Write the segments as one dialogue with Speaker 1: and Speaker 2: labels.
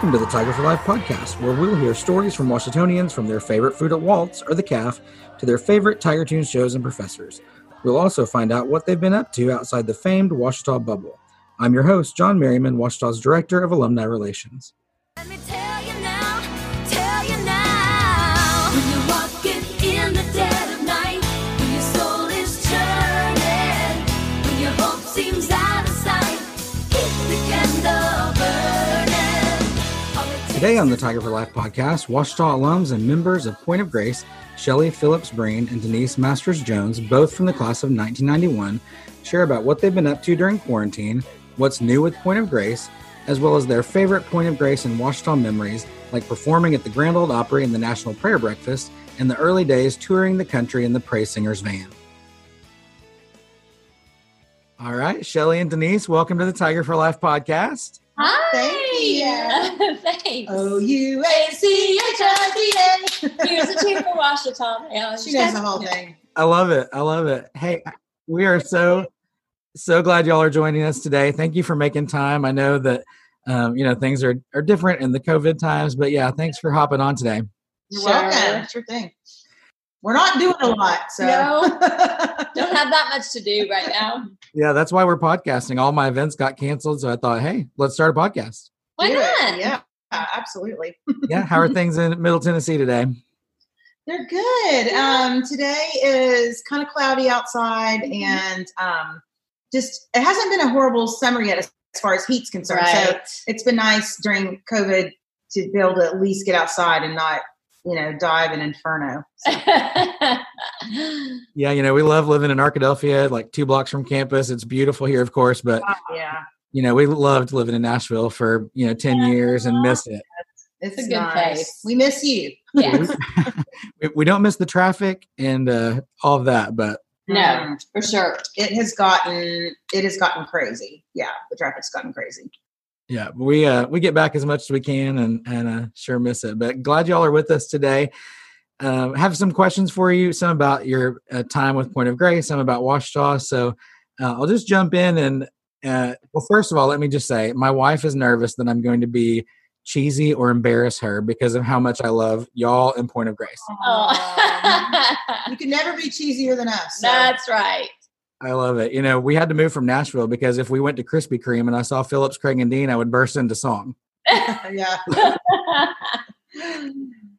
Speaker 1: Welcome to the Tiger for Life podcast, where we'll hear stories from Ouachitonians from their favorite food at Walt's or the calf to their favorite Tiger Tune shows and professors. We'll also find out what they've been up to outside the famed Ouachita bubble. I'm your host, John Merriman, Ouachita's Director of Alumni Relations. Today on the Tiger for Life podcast, Ouachita alums and members of Point of Grace, Shelley Phillips Breen and Denise Masters Jones, both from the class of 1991, share about what they've been up to during quarantine, what's new with Point of Grace, as well as their favorite Point of Grace and Ouachita memories, like performing at the Grand Ole Opry and the National Prayer Breakfast, and the early days touring the country in the Praise Singers van. All right, Shelley and Denise, welcome to the Tiger for Life podcast.
Speaker 2: Hi.
Speaker 3: Thank you.
Speaker 2: Thanks.
Speaker 3: O U A C H I C A.
Speaker 2: Here's a cheer for Ouachita. Yeah,
Speaker 3: She knows the whole thing.
Speaker 1: I love it. I love it. Hey, we are so so glad y'all are joining us today. Thank you for making time. I know that um, you know things are are different in the COVID times, but yeah, thanks for hopping on today.
Speaker 3: You're
Speaker 2: Sure.
Speaker 3: welcome. Sure thing. We're not doing a lot, so
Speaker 2: No. Don't have that much to do right now.
Speaker 1: Yeah, that's why we're podcasting. All my events got canceled, so I thought, hey, let's start a podcast.
Speaker 2: Why
Speaker 3: Do it.
Speaker 2: not?
Speaker 3: Yeah, absolutely.
Speaker 1: Yeah, how are things in Middle Tennessee today?
Speaker 3: They're good. Um, today is kind of cloudy outside,
Speaker 2: Mm-hmm.
Speaker 3: and um, just it hasn't been a horrible summer yet as, as far as heat's concerned. So it's been nice during COVID to be able to at least get outside and not, you know, dive in inferno.
Speaker 1: Yeah, you know, we love living in Arkadelphia, like two blocks from campus. It's beautiful here, of course, but
Speaker 3: Yeah,
Speaker 1: you know, we loved living in Nashville for you know ten years and missed it.
Speaker 3: it's,
Speaker 2: It's a good
Speaker 3: nice.
Speaker 2: place.
Speaker 3: We miss you.
Speaker 2: yes.
Speaker 1: we, we don't miss the traffic and uh, all of that, but
Speaker 2: No, for sure.
Speaker 3: it has gotten it has gotten crazy. Yeah, the traffic's gotten crazy.
Speaker 1: Yeah, we uh, we get back as much as we can and and uh, sure miss it. But glad y'all are with us today. Um, have some questions for you, some about your uh, time with Point of Grace, some about Ouachita. So uh, I'll just jump in and uh, well, first of all, let me just say my wife is nervous that I'm going to be cheesy or embarrass her because of how much I love y'all and Point of Grace.
Speaker 2: Oh.
Speaker 3: you can never be cheesier than us. so-
Speaker 2: That's right.
Speaker 1: I love it. You know, we had to move from Nashville because if we went to Krispy Kreme and I saw Phillips, Craig, and Dean, I would burst into song.
Speaker 3: yeah,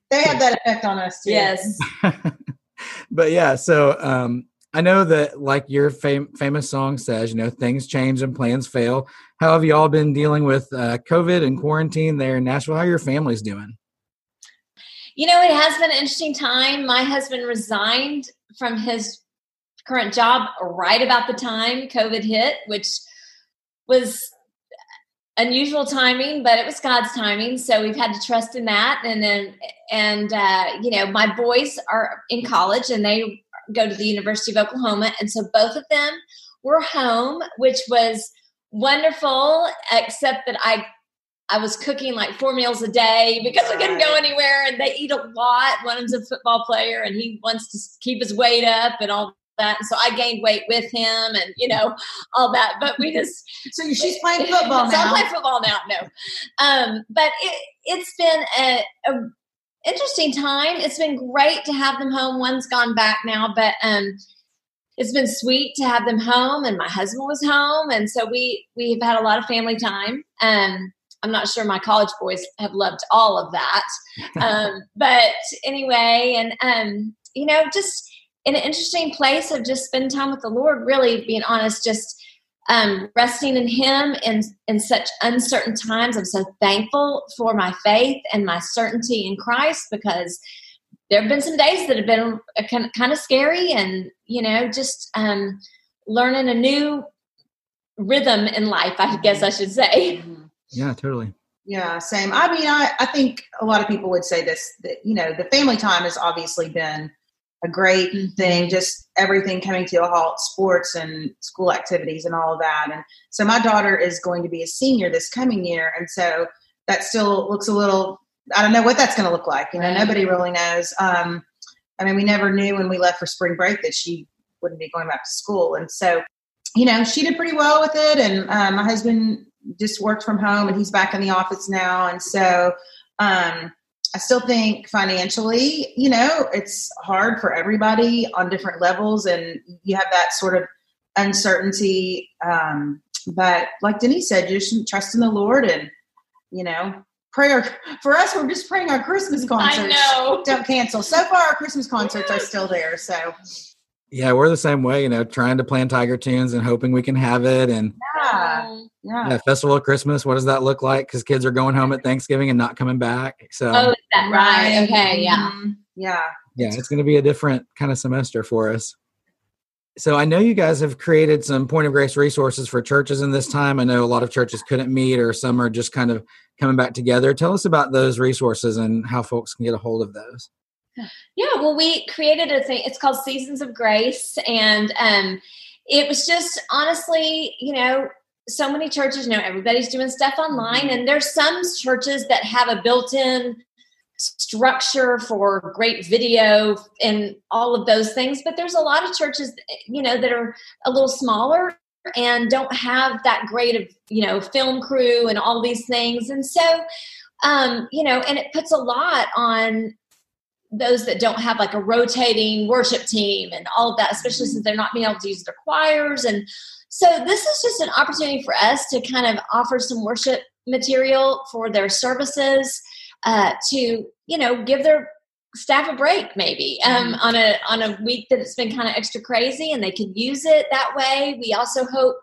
Speaker 3: they have that effect on us too.
Speaker 2: yes.
Speaker 1: but yeah, so um, I know that like your fam- famous song says, you know, things change and plans fail. How have y'all been dealing with uh, COVID and quarantine there in Nashville? How are your families doing?
Speaker 2: You know, it has been an interesting time. My husband resigned from his current job right about the time COVID hit, which was unusual timing, but it was God's timing. So we've had to trust in that. And then, and, uh, you know, my boys are in college and they go to the University of Oklahoma. And so both of them were home, which was wonderful, except that I I was cooking like four meals a day because I couldn't go anywhere and they eat a lot. One of them's a football player and he wants to keep his weight up and all that. And so I gained weight with him and, you know, all that. But we just,
Speaker 3: So she's playing football
Speaker 2: so I'm playing football now. No. Um, but it, it's been a, a interesting time. It's been great to have them home. One's gone back now, but, um, it's been sweet to have them home and my husband was home. And so we, we've had a lot of family time. Um, I'm not sure my college boys have loved all of that. Um, but anyway, and, um, you know, just in an interesting place of just spending time with the Lord, really being honest, just, um, resting in Him in, in such uncertain times. I'm so thankful for my faith and my certainty in Christ because there have been some days that have been uh, kind kind of scary and, you know, just um, learning a new rhythm in life, I guess I should say.
Speaker 3: Mhm.
Speaker 1: Yeah, totally.
Speaker 3: Yeah, same. I mean, I, I think a lot of people would say this that, you know, the family time has obviously been a great thing, just everything coming to a halt, sports and school activities and all of that. And so my daughter is going to be a senior this coming year. And so that still looks a little, I don't know what that's going to look like. You know,
Speaker 2: Right.
Speaker 3: nobody really knows. Um, I mean, we never knew when we left for spring break that she wouldn't be going back to school. And so, you know, she did pretty well with it. And uh, my husband just worked from home and he's back in the office now. And so, um, I still think financially, you know, it's hard for everybody on different levels, and you have that sort of uncertainty. Um, but like Denise said, you just trust in the Lord and, you know, prayer for us. We're just praying our Christmas concerts
Speaker 2: I know.
Speaker 3: don't cancel. So far, our Christmas concerts are still there. So
Speaker 1: Yeah, we're the same way, you know, trying to plan Tiger Tunes and hoping we can have it. And
Speaker 3: yeah, yeah.
Speaker 1: yeah, Festival of Christmas, what does that look like? Because kids are going home at Thanksgiving and not coming back. So,
Speaker 2: oh, is that right? Okay, yeah.
Speaker 3: Mhm. Yeah.
Speaker 1: yeah, it's going to be a different kind of semester for us. So, I know you guys have created some Point of Grace resources for churches in this time. I know a lot of churches couldn't meet, or some are just kind of coming back together. Tell us about those resources and how folks can get a hold of those.
Speaker 2: Yeah, well, we created a thing. It's called Seasons of Grace, and um, it was just honestly, you know, so many churches you know everybody's doing stuff online, and there's some churches that have a built-in structure for great video and all of those things, but there's a lot of churches, you know, that are a little smaller and don't have that great of you know film crew and all these things, and so. Um, you know, and it puts a lot on those that don't have like a rotating worship team and all of that, especially since they're not being able to use their choirs. And so this is just an opportunity for us to kind of offer some worship material for their services uh, to, you know, give their staff a break maybe um, on a on a week that it's been kind of extra crazy and they could use it that way. We also hope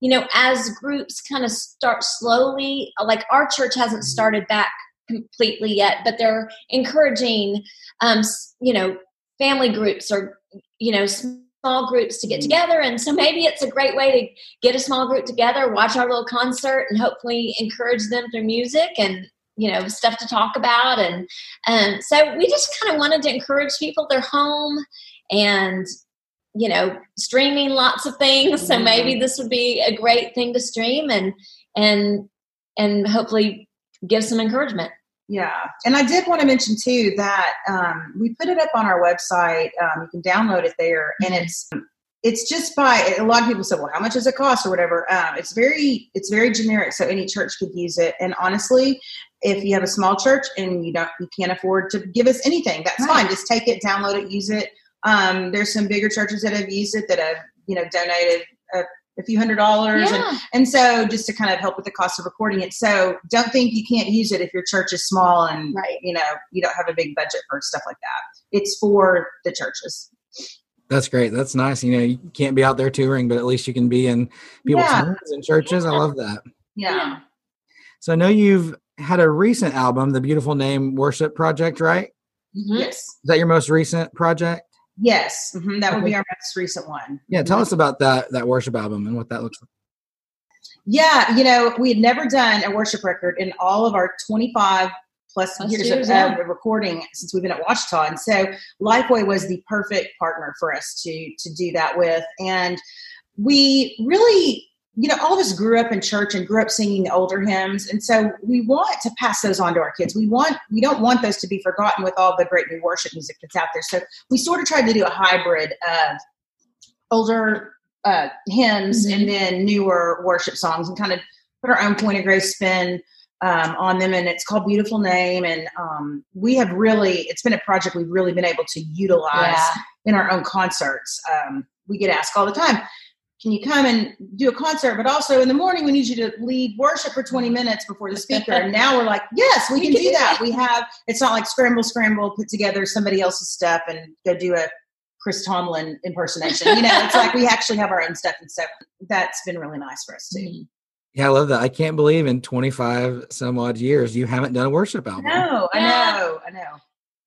Speaker 2: you know as groups kind of start slowly like our church hasn't started back completely yet but they're encouraging um, you know, family groups or, you know, small groups to get together. And so maybe it's a great way to get a small group together, watch our little concert, and hopefully encourage them through music and, you know, stuff to talk about. And um, so we just kind of wanted to encourage people. They're home and, you know, streaming lots of things. So maybe this would be a great thing to stream and, and, and hopefully give some encouragement.
Speaker 3: Yeah, and I did want to mention too that um, we put it up on our website. Um, you can download it there, and it's it's just by a lot of people said, "Well, how much does it cost?" or whatever. Um, it's very it's very generic, so any church could use it. And honestly, if you have a small church and you don't you can't afford to give us anything, that's
Speaker 2: Right.
Speaker 3: fine. Just take it, download it, use it. Um, there's some bigger churches that have used it that have you know donated a, a few hundred dollars, and
Speaker 2: Yeah.
Speaker 3: and so just to kind of help with the cost of recording it. So don't think you can't use it if your church is small and
Speaker 2: Right.
Speaker 3: you know you don't have a big budget for stuff like that. It's for the churches.
Speaker 1: That's great. That's nice. You know, you can't be out there touring, but at least you can be in people's
Speaker 3: Yeah.
Speaker 1: homes and churches. I love that.
Speaker 3: Yeah.
Speaker 2: Yeah.
Speaker 1: So I know you've had a recent album, the Beautiful Name Worship Project, right?
Speaker 2: Mhm.
Speaker 3: Yes.
Speaker 1: Is that your most recent project?
Speaker 3: Yes. Mhm. That would be our most recent one.
Speaker 1: Yeah, tell us about that that worship album and what that looks like.
Speaker 3: Yeah, you know, we had never done a worship record in all of our 25 plus
Speaker 2: Plus
Speaker 3: years,
Speaker 2: years,
Speaker 3: of
Speaker 2: yeah.
Speaker 3: recording since we've been at Ouachita. And so Lifeway was the perfect partner for us to to do that with. And we really, you know, all of us grew up in church and grew up singing older hymns. And so we want to pass those on to our kids. We want we don't want those to be forgotten with all the great new worship music that's out there. So we sort of tried to do a hybrid of older uh, hymns
Speaker 2: Mhm.
Speaker 3: and then newer worship songs and kind of put our own point of grace spin um, on them. And it's called Beautiful Name. And um, we have really, it's been a project we've really been able to utilize
Speaker 2: Yeah.
Speaker 3: in our own concerts. Um, we get asked all the time, can you come and do a concert? But also in the morning, we need you to lead worship for 20 minutes before the speaker. and now we're like, yes, we,
Speaker 2: We
Speaker 3: can,
Speaker 2: can
Speaker 3: do
Speaker 2: do
Speaker 3: that.
Speaker 2: that.
Speaker 3: We have, it's not like scramble, scramble, put together somebody else's stuff and go do a Chris Tomlin impersonation. You know, it's like we actually have our own stuff. And so that's been really nice for us too. Mm-hmm.
Speaker 1: Yeah, I love that. I can't believe in 25 some odd years you haven't done a worship album.
Speaker 3: No, I
Speaker 2: Yeah.
Speaker 3: know, I know.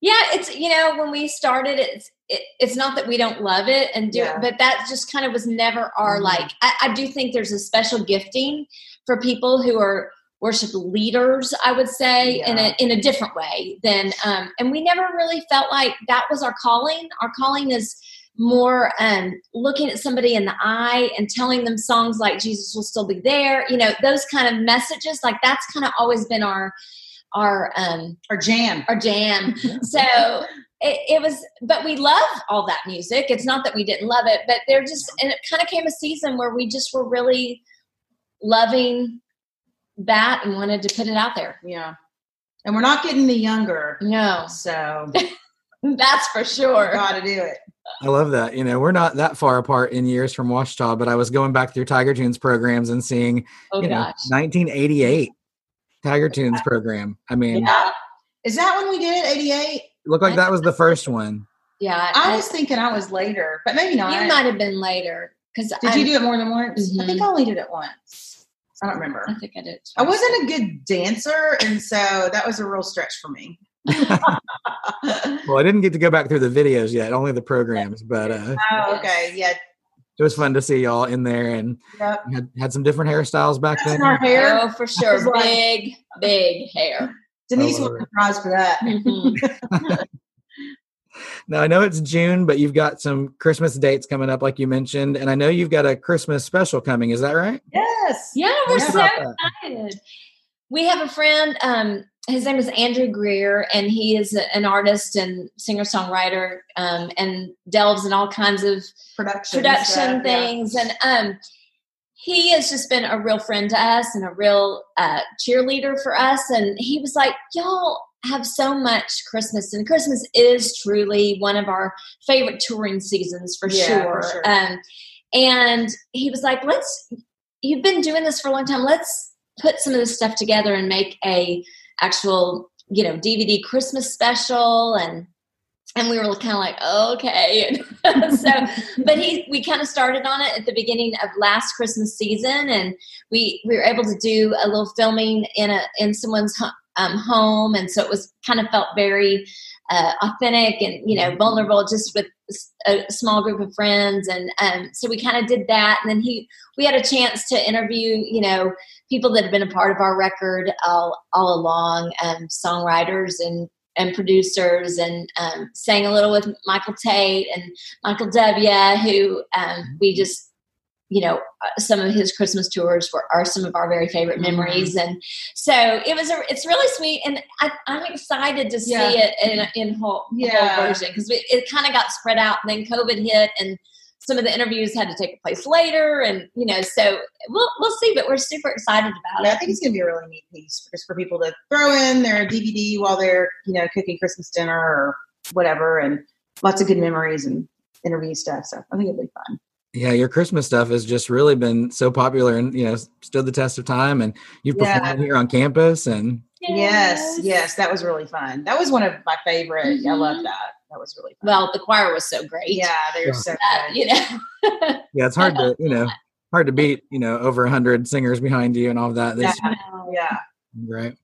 Speaker 2: Yeah, it's you know when we started, it's it, it's not that we don't love it and do
Speaker 3: Yeah.
Speaker 2: it, but that just kind of was never our
Speaker 3: Mhm.
Speaker 2: like. I, I do think there's a special gifting for people who are worship leaders. I would say in a in a different way than, um, and we never really felt like that was our calling. Our calling is more um, looking at somebody in the eye and telling them songs like Jesus will still be there. You know those kind of messages. Like that's kind of always been our our um
Speaker 3: Or jam.
Speaker 2: our jam. So it, it was, but we love all that music. It's not that we didn't love it, but there just, and it kind of came a season where we just were really loving that and wanted to put it out there.
Speaker 3: Yeah. And we're not getting any younger.
Speaker 2: No,
Speaker 3: So
Speaker 2: that's for sure.
Speaker 3: gotta do it.
Speaker 1: I love that. You know, we're not that far apart in years from Ouachita, but I was going back through Tiger Tunes programs and seeing,
Speaker 2: Oh
Speaker 1: you know,
Speaker 2: gosh.
Speaker 1: 1988 Tiger Tunes program. I mean,
Speaker 2: Yeah.
Speaker 3: Is that when we did it? 88?
Speaker 1: Looked like that was the first one.
Speaker 2: Yeah.
Speaker 3: I
Speaker 2: I-
Speaker 3: was thinking I was later, but maybe not.
Speaker 2: you might have been later because
Speaker 3: Did you do it more than once? I
Speaker 2: Mhm.
Speaker 3: think I only did it once. I don't remember.
Speaker 2: I think I did.
Speaker 3: I wasn't a good dancer, and so that was a real stretch for me.
Speaker 1: Well, I didn't get to go back through the videos yet, only the programs, but uh,
Speaker 3: Oh, okay. Yeah.
Speaker 1: it was fun to see y'all in there and
Speaker 3: Yep.
Speaker 1: had, had some different hairstyles back
Speaker 3: That's
Speaker 1: then.
Speaker 3: our hair.
Speaker 2: Oh, for sure. big, big hair.
Speaker 3: Denise
Speaker 1: I love
Speaker 3: was
Speaker 1: it.
Speaker 3: surprised for that.
Speaker 2: Mhm.
Speaker 1: Now I know it's June, but you've got some Christmas dates coming up, like you mentioned, and I know you've got a Christmas special coming. Is that right?
Speaker 3: Yes.
Speaker 2: Yeah, we're
Speaker 1: Tell us
Speaker 2: so excited. We have a friend. Um, his name is Andrew Greer, and he is a- an artist and singer songwriter, um, and delves in all kinds of
Speaker 3: Production.
Speaker 2: production
Speaker 3: stuff, yeah.
Speaker 2: things. And um, he has just been a real friend to us and a real uh, cheerleader for us. And he was like, "Y'all have so much Christmas, and Christmas is truly one of our favorite touring seasons for
Speaker 3: Yeah,
Speaker 2: sure."
Speaker 3: for sure.
Speaker 2: Um, and he was like, "Let's. You've been doing this for a long time. Let's put some of this stuff together and make a actual, you know, DVD Christmas special and." And we were kind of like, okay. so, but he, we kind of started on it at the beginning of last Christmas season, and we we were able to do a little filming in a in someone's um, home, and so it was kind of felt very uh, authentic and you know vulnerable, just with a small group of friends, and um, so we kind of did that, and then he we had a chance to interview you know people that have been a part of our record all all along, um, songwriters and and producers and um, sang a little with Michael Tait and Michael W, who um, we just, you know, uh, some of his Christmas tours were are some of our very favorite
Speaker 3: Mhm.
Speaker 2: memories, and so it was. A, it's really sweet, and I, I'm excited to see
Speaker 3: Yeah.
Speaker 2: it in in whole,
Speaker 3: Yeah.
Speaker 2: whole version because it kind of got spread out. And then COVID hit, and some of the interviews had to take place later, and you know, so we'll we'll see. But we're super excited about
Speaker 3: Yeah, I think it's going to be a really neat piece just for people to throw in their DVD while they're, you know, cooking Christmas dinner or whatever, and lots of good memories and interview stuff. So I think it'll be fun.
Speaker 1: Yeah, your Christmas stuff has just really been so popular and you know stood the test of time. And you've
Speaker 3: Yeah.
Speaker 1: performed here on campus, and
Speaker 3: Yes. yes, that was really fun. That was one of my favorite. I
Speaker 2: Mhm.
Speaker 3: love that. That was really fun.
Speaker 2: Well, the choir was so great.
Speaker 3: yeah, they were so good.
Speaker 2: you know.
Speaker 1: yeah, it's hard to you know hard to beat you know over a hundred singers behind you and all of that.
Speaker 3: Yeah.
Speaker 1: That's
Speaker 3: Yeah.
Speaker 1: great.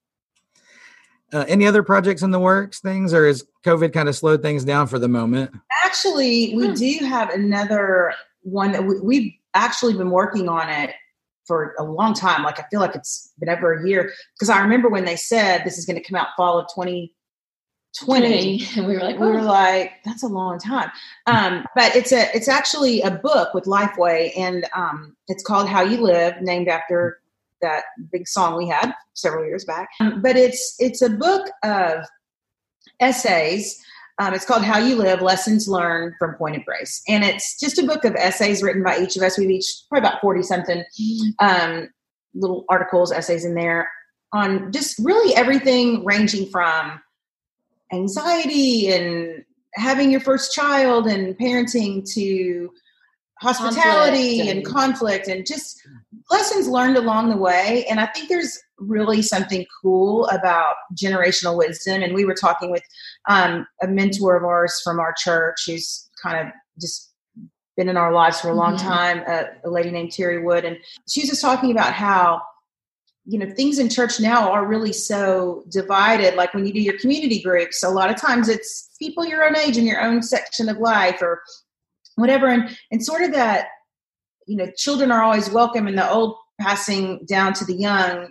Speaker 1: Uh, any other projects in the works, things, or is COVID kind of slowed things down for the moment?
Speaker 3: Actually, we
Speaker 2: Hmm.
Speaker 3: do have another one that we, we've actually been working on it for a long time. Like I feel like it's been over a year because I remember when they said this is going to come out fall of 2020.
Speaker 2: And we were like,
Speaker 3: we were
Speaker 2: "Oh."
Speaker 3: like, that's a long time. Um, but it's a it's actually a book with Lifeway, and um, it's called How You Live, named after that big song we had several years back. Um, but it's it's a book of essays. Um, it's called How You Live: Lessons Learned from Point of Grace, and it's just a book of essays written by each of us. We've each probably about forty something um, little articles, essays in there on just really everything ranging from anxiety and having your first child and parenting to hospitality
Speaker 2: Conflict
Speaker 3: and,
Speaker 2: and-
Speaker 3: conflict and just lessons learned along the way. And I think there's really something cool about generational wisdom. And we were talking with um, a mentor of ours from our church who's kind of just been in our lives for a long
Speaker 2: Mhm.
Speaker 3: time, uh, a lady named Terry Wood. And she was just talking about how you know things in church now are really so divided. Like when you do your community groups a lot of times it's people your own age in your own section of life or whatever. And and sort of that you know children are always welcome and the old passing down to the young.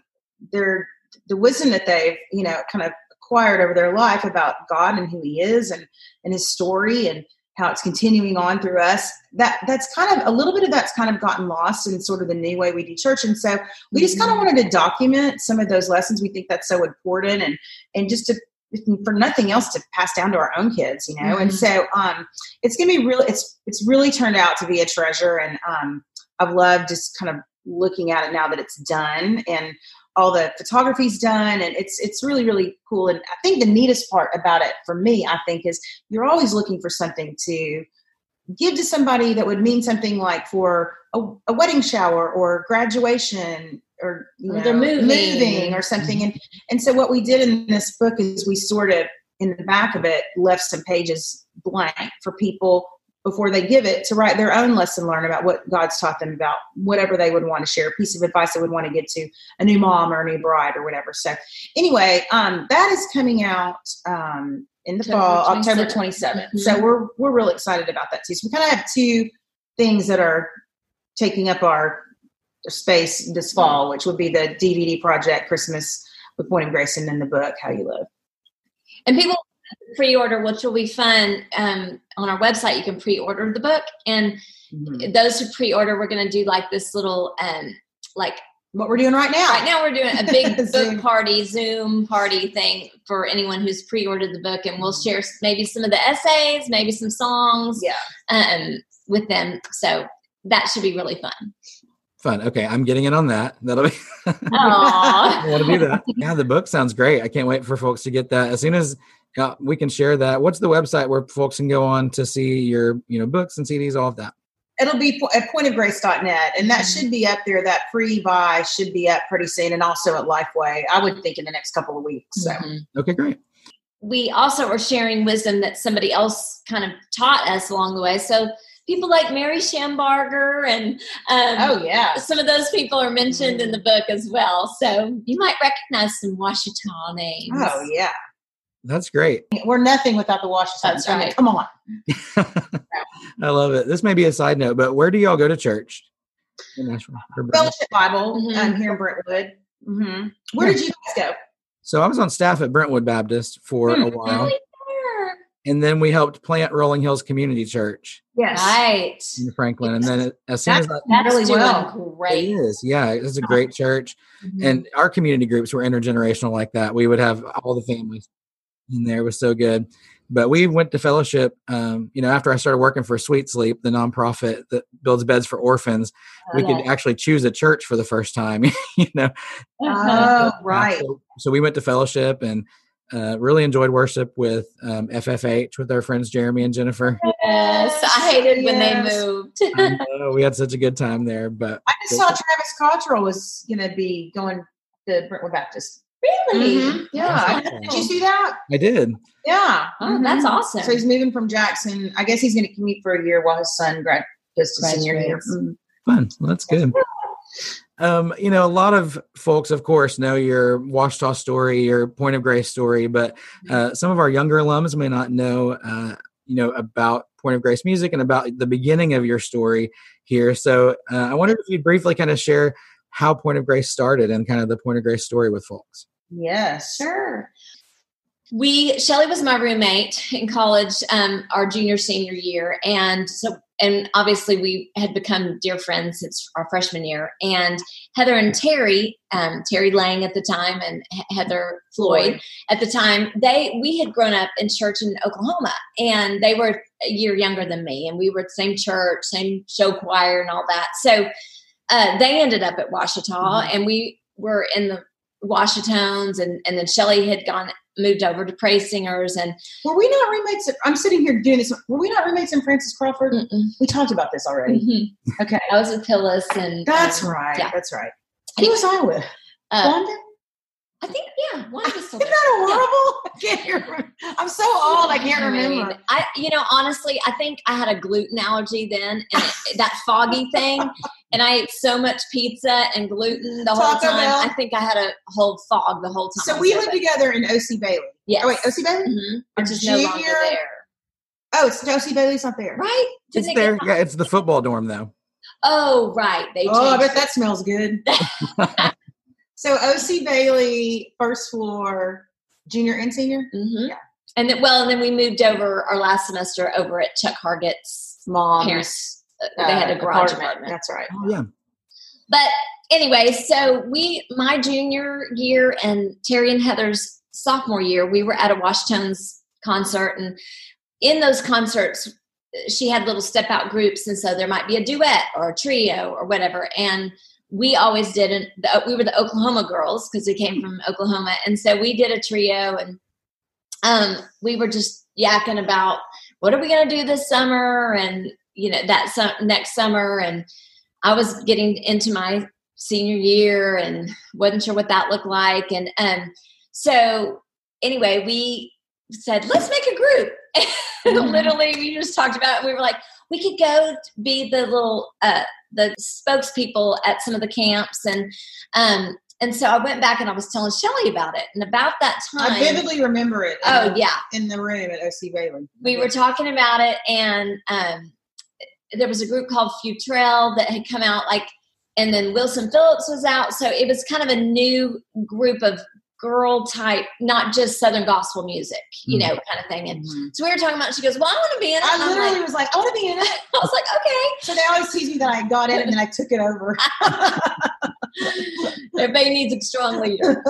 Speaker 3: Their the wisdom that they've you know kind of acquired over their life about god and who he is and and his story and how it's continuing on through us that that's kind of a little bit of that's kind of gotten lost in sort of the new way we do church. And so we just kind of wanted to document some of those lessons we think that's so important and and just to for nothing else to pass down to our own kids you know? And
Speaker 2: Mhm.
Speaker 3: so um it's gonna be really it's it's really turned out to be a treasure and um i've loved just kind of looking at it now that it's done and all the photography's done and it's it's really really cool and i think the neatest part about it for me i think is you're always looking for something to give to somebody that would mean something like for a, a wedding shower or graduation or you know,
Speaker 2: they're moving.
Speaker 3: or something and and so what we did in this book is we sort of in the back of it left some pages blank for people before they give it to write their own lesson learn about what god's taught them about whatever they would want to share a piece of advice they would want to give to a new mom or a new bride or whatever. So anyway um, that is coming out um, in the
Speaker 2: October
Speaker 3: fall october
Speaker 2: 27th.
Speaker 3: 27th
Speaker 2: Mhm.
Speaker 3: so we're we're really excited about that too. So we kind of have two things that are taking up our space this fall which would be the dvd project christmas with of grace and then the book how you live.
Speaker 2: And people pre-order, which will be fun. Um, on our website, you can pre-order the book, and
Speaker 3: Mhm.
Speaker 2: those who pre-order, we're going to do like this little, um, like
Speaker 3: what we're doing right now
Speaker 2: right now we're doing a big book party, Zoom party thing for anyone who's pre-ordered the book, and we'll share maybe some of the essays, maybe some songs,
Speaker 3: yeah
Speaker 2: um, with them. So that should be really fun.
Speaker 1: Fun. Okay, I'm getting in on that. That'll be. I want to do that. Yeah, the book sounds great. I can't wait for folks to get that as soon as uh, we can share that. What's the website where folks can go on to see your, you know, books and CDs, all of that?
Speaker 3: it'll be po- at pointofgrace.net and that
Speaker 2: Mhm.
Speaker 3: should be up there that pre-buy should be up pretty soon and also at lifeway i would think in the next couple of weeks so
Speaker 2: Mhm.
Speaker 1: Okay, great.
Speaker 2: we also are sharing wisdom that somebody else kind of taught us along the way. So people like Mary Shambarger and um,
Speaker 3: oh yeah
Speaker 2: some of those people are mentioned in the book as well. So you might recognize some Ouachita names.
Speaker 3: oh yeah
Speaker 1: That's great.
Speaker 3: we're nothing without the Washington.
Speaker 2: That's
Speaker 3: I
Speaker 2: right.
Speaker 3: come on.
Speaker 1: I love it. This may be a side note, but where do y'all go to church? In Nashville or Brentwood?
Speaker 3: Fellowship Bible
Speaker 2: Mhm.
Speaker 3: um, here in Brentwood. hmm Where did you guys go?
Speaker 1: So I was on staff at Brentwood Baptist for
Speaker 3: Hmm,
Speaker 1: a while,
Speaker 2: Really
Speaker 1: and then we helped plant Rolling Hills Community Church
Speaker 3: Yes.
Speaker 2: Right.
Speaker 1: in Franklin. And then as soon as
Speaker 3: That's
Speaker 1: that,
Speaker 2: That's
Speaker 3: really well.
Speaker 2: great.
Speaker 1: is, yeah, it's a great church.
Speaker 2: Mhm.
Speaker 1: and our community groups were intergenerational like that we would have all the families in there it was so good but we went to fellowship um, you know after i started working for sweet sleep the nonprofit that builds beds for orphans we could actually choose a church for the first time you know
Speaker 3: Oh, right.
Speaker 1: so, so we went to fellowship and uh, really enjoyed worship with um, ffh with our friends jeremy and jennifer
Speaker 2: Yes, I hated when they moved.
Speaker 1: I know, we had such a good time there but
Speaker 3: I just saw Travis Cottrell was going to be going to Brentwood Baptist.
Speaker 2: Really?
Speaker 3: Mhm. Yeah.
Speaker 1: That's
Speaker 3: Did you see that?
Speaker 1: i did
Speaker 3: Yeah.
Speaker 2: Oh, that's
Speaker 3: Mhm.
Speaker 2: awesome.
Speaker 3: So he's moving from Jackson. I guess he's going to commute for a year while his son grad goes to senior year. Mhm.
Speaker 1: Fun. Well, that's good. Um, you know, a lot of folks, of course, know your Ouachita story, your Point of Grace story, but uh, some of our younger alums may not know, uh, you know, about Point of Grace music and about the beginning of your story here. So, uh, I wondered if you'd briefly kind of share how Point of Grace started and kind of the Point of Grace story with folks.
Speaker 3: Yes.
Speaker 2: Sure. We Shelley was my roommate in college, um, our junior senior year, and so and obviously we had become dear friends since our freshman year. And Heather and Terry, um, Terry Lang at the time, and Heather Floyd at the time, they we had grown up in church in Oklahoma, and they were a year younger than me, and we were at the same church, same show choir, and all that. So uh, they ended up at Ouachita,
Speaker 3: Mhm.
Speaker 2: and we were in the Ouachitones, and and then Shelley had gone moved over to Praise Singers, and
Speaker 3: Were we not roommates? At, I'm sitting here doing this. Were we not roommates in Frances Crawford?
Speaker 2: mm-mm.
Speaker 3: We talked about this already.
Speaker 2: Mhm.
Speaker 3: Okay.
Speaker 2: I was with Phyllis, and
Speaker 3: That's
Speaker 2: um,
Speaker 3: right.
Speaker 2: yeah.
Speaker 3: That's right. Who was I with?
Speaker 2: Uh,
Speaker 3: Wanda?
Speaker 2: I think yeah, one was still
Speaker 3: Isn't that horrible? I can't hear. I'm so old. I can't
Speaker 2: I mean,
Speaker 3: remember.
Speaker 2: I, you know, honestly, I think I had a gluten allergy then, and it, that foggy thing, and I ate so much pizza and gluten the whole time.
Speaker 3: Bell.
Speaker 2: I think I had a whole fog the whole time.
Speaker 3: So we lived together in OC Bailey.
Speaker 2: Yes.
Speaker 3: Oh wait, OC Bailey?
Speaker 2: Mhm.
Speaker 3: Our
Speaker 2: which is no longer there,
Speaker 3: Oh, it's OC Bailey's not there.
Speaker 2: right?
Speaker 1: It's
Speaker 2: Didn't it
Speaker 1: there. Yeah, it's the football dorm though.
Speaker 2: Oh, right. They
Speaker 3: Oh, I
Speaker 2: changed
Speaker 3: bet that smells good. so OC Bailey, first floor, junior and senior.
Speaker 2: hmm
Speaker 3: Yeah.
Speaker 2: And then, well, and then we moved over our last semester over at Chuck Hargett's
Speaker 3: Mom's.
Speaker 2: parents. Uh, they had a
Speaker 3: uh,
Speaker 2: garage apartment.
Speaker 3: That's right.
Speaker 1: Oh yeah.
Speaker 2: But anyway, so we, my junior year and Terry and Heather's sophomore year, we were at a Ouachitones concert. And in those concerts, she had little step out groups. And so there might be a duet or a trio or whatever. And we always did an, the, we were the Oklahoma girls because we came from Oklahoma, and so we did a trio, and um, we were just yakking about what are we going to do this summer, and you know that su- next summer, and I was getting into my senior year and wasn't sure what that looked like, and um, so anyway, we said let's make a group. Literally, we just talked about. It. We were like, we could go be the little uh, the spokespeople at some of the camps and um and so I went back and I was telling Shelley about it. And about that time,
Speaker 3: I vividly remember it.
Speaker 2: oh
Speaker 3: the-
Speaker 2: yeah,
Speaker 3: in the room at OC Bailey.
Speaker 2: we were talking about it, and um, there was a group called Futrell that had come out, like, and then Wilson Phillips was out. So it was kind of a new group of girl type, not just Southern gospel music, you know, kind of thing. And
Speaker 3: Mhm.
Speaker 2: so we were talking about. She goes, "Well, I want to be in it."
Speaker 3: I literally
Speaker 2: like,
Speaker 3: was like, I want to be in it.
Speaker 2: I was like, "Okay."
Speaker 3: So they always tease me that I got in it and then I took it over.
Speaker 2: Everybody needs a strong leader.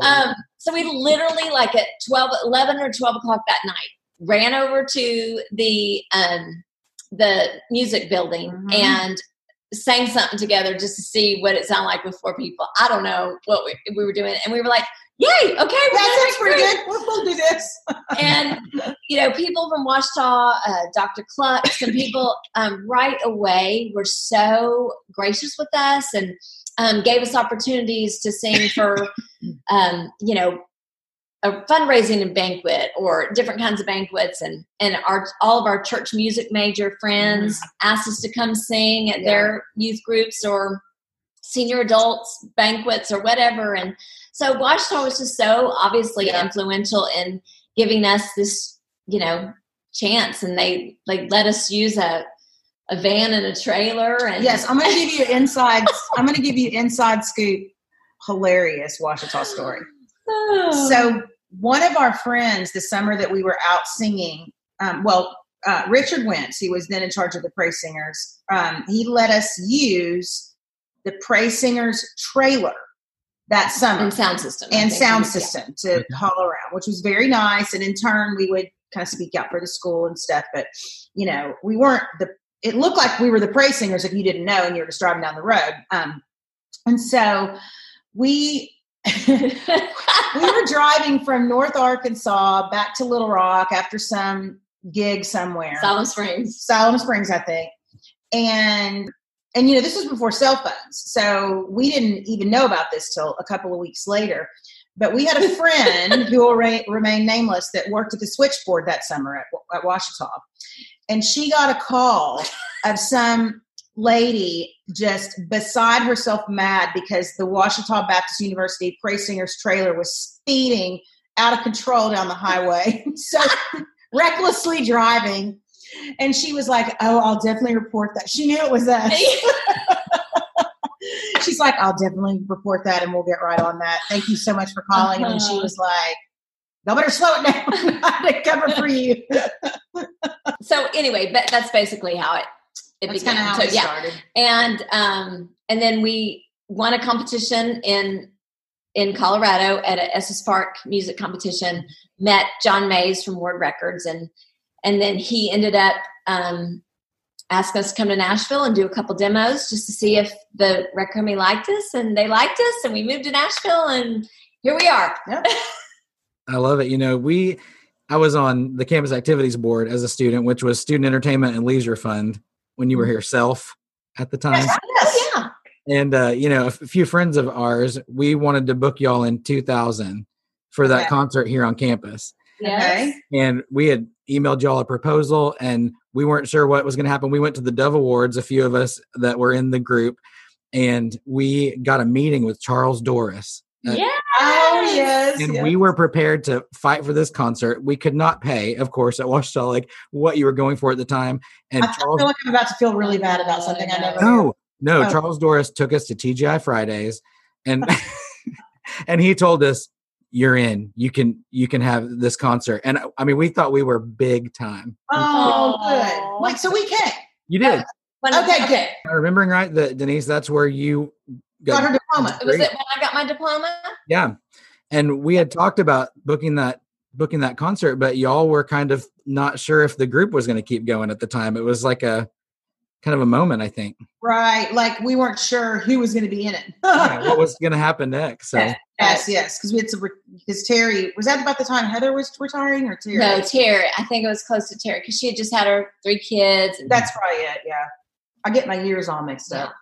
Speaker 2: Um, so we literally, like at 12, 11 or 12 o'clock that night, ran over to the um, the music building
Speaker 3: Mhm.
Speaker 2: and sang something together just to see what it sounded like with four people. I don't know what we, we were doing. And we were like, yay, okay, we're
Speaker 3: that sounds
Speaker 2: gonna
Speaker 3: pretty good. We'll, we'll do this.
Speaker 2: And, you know, people from Ouachita, uh, Dr. Cluck, some people um, right away were so gracious with us and um, gave us opportunities to sing for, um, you know, a fundraising and banquet or different kinds of banquets and and our all of our church music major friends asked us to come sing at
Speaker 3: Yeah.
Speaker 2: their youth groups or senior adults banquets or whatever and so Ouachita was just so obviously
Speaker 3: Yeah.
Speaker 2: influential in giving us this you know chance and they like let us use a a van and a trailer and
Speaker 3: Yes, I'm going to give you inside. I'm going to give you inside scoop. Hilarious Ouachita story.
Speaker 2: Oh.
Speaker 3: So one of our friends, the summer that we were out singing, um, well, uh, Richard Wentz, he was then in charge of the Praise Singers. Um, he let us use the Praise Singers trailer that summer
Speaker 2: and sound system
Speaker 3: and sound
Speaker 2: Yeah.
Speaker 3: system to haul around, which was very nice. And in turn, we would kind of speak out for the school and stuff. But you know, we weren't the. It looked like we were the praise singers if you didn't know and you were just driving down the road. Um, and so we we were driving from North Arkansas back to Little Rock after some gig somewhere.
Speaker 2: Siloam Springs.
Speaker 3: Siloam Springs, I think. And and you know, this was before cell phones. So we didn't even know about this till a couple of weeks later. But we had a friend who will re- remain nameless that worked at the switchboard that summer at, at Ouachita. And she got a call of some lady just beside herself mad because the Ouachita Baptist University Praise Singers trailer was speeding out of control down the highway. so recklessly driving. And she was like, Oh, I'll definitely report that. She knew it was us. She's like, I'll definitely report that and we'll get right on that. Thank you so much for calling. And she
Speaker 2: Uh-huh.
Speaker 3: was like, Y'all better slow it down. I cover for you.
Speaker 2: so anyway, but that's basically how it it
Speaker 3: That's kind
Speaker 2: began.
Speaker 3: of how
Speaker 2: so
Speaker 3: it
Speaker 2: yeah,
Speaker 3: started.
Speaker 2: and um, and then we won a competition in in Colorado at a Estes Park music competition. Met John Mays from Word Records, and and then he ended up um, asking us to come to Nashville and do a couple demos just to see if the record company liked us, and they liked us, and we moved to Nashville, and here we are.
Speaker 3: Yep.
Speaker 1: I love it. You know, we I was on the campus activities board as a student, which was Student Entertainment and Leisure Fund when you were here, self at the time.
Speaker 3: Yes.
Speaker 2: Oh yeah,
Speaker 1: And uh, you know, a few friends of ours, we wanted to book y'all in 2000 for that
Speaker 3: Okay.
Speaker 1: concert here on campus.
Speaker 2: Yes.
Speaker 1: And we had emailed y'all a proposal, and we weren't sure what was going to happen. We went to the Dove Awards, a few of us that were in the group, and we got a meeting with Charles Doris. Uh,
Speaker 2: Yes.
Speaker 3: Oh, yes.
Speaker 1: and
Speaker 3: yes.
Speaker 1: we were prepared to fight for this concert. We could not pay, of course, at Ouachita, like what you were going for at the time. And
Speaker 3: I
Speaker 1: Charles,
Speaker 3: feel like I'm about to feel really bad about something I never.
Speaker 1: no, no,
Speaker 3: Oh.
Speaker 1: Charles Doris took us to TGI Fridays, and and he told us, "You're in. You can you can have this concert." And I mean, we thought we were big time.
Speaker 3: Oh, good. like so we came.
Speaker 1: You did.
Speaker 2: When-
Speaker 3: Okay, good.
Speaker 1: Am I remembering right that Denise? That's where you
Speaker 3: Got her diploma.
Speaker 2: Was it when I got my diploma?
Speaker 1: Yeah. And we had talked about booking that booking that concert, but y'all were kind of not sure if the group was going to keep going at the time. It was like a kind of a moment, I think.
Speaker 3: Right. Like we weren't sure who was going to be in it.
Speaker 1: Yeah, what was going to happen next? So
Speaker 3: yes, yes. Because we had to, because Terry, was that about the time Heather was retiring or Terry?
Speaker 2: No, Terry. I think it was close to Terry because she had just had her three kids. And
Speaker 3: That's probably it. Yeah. I get my years all mixed up.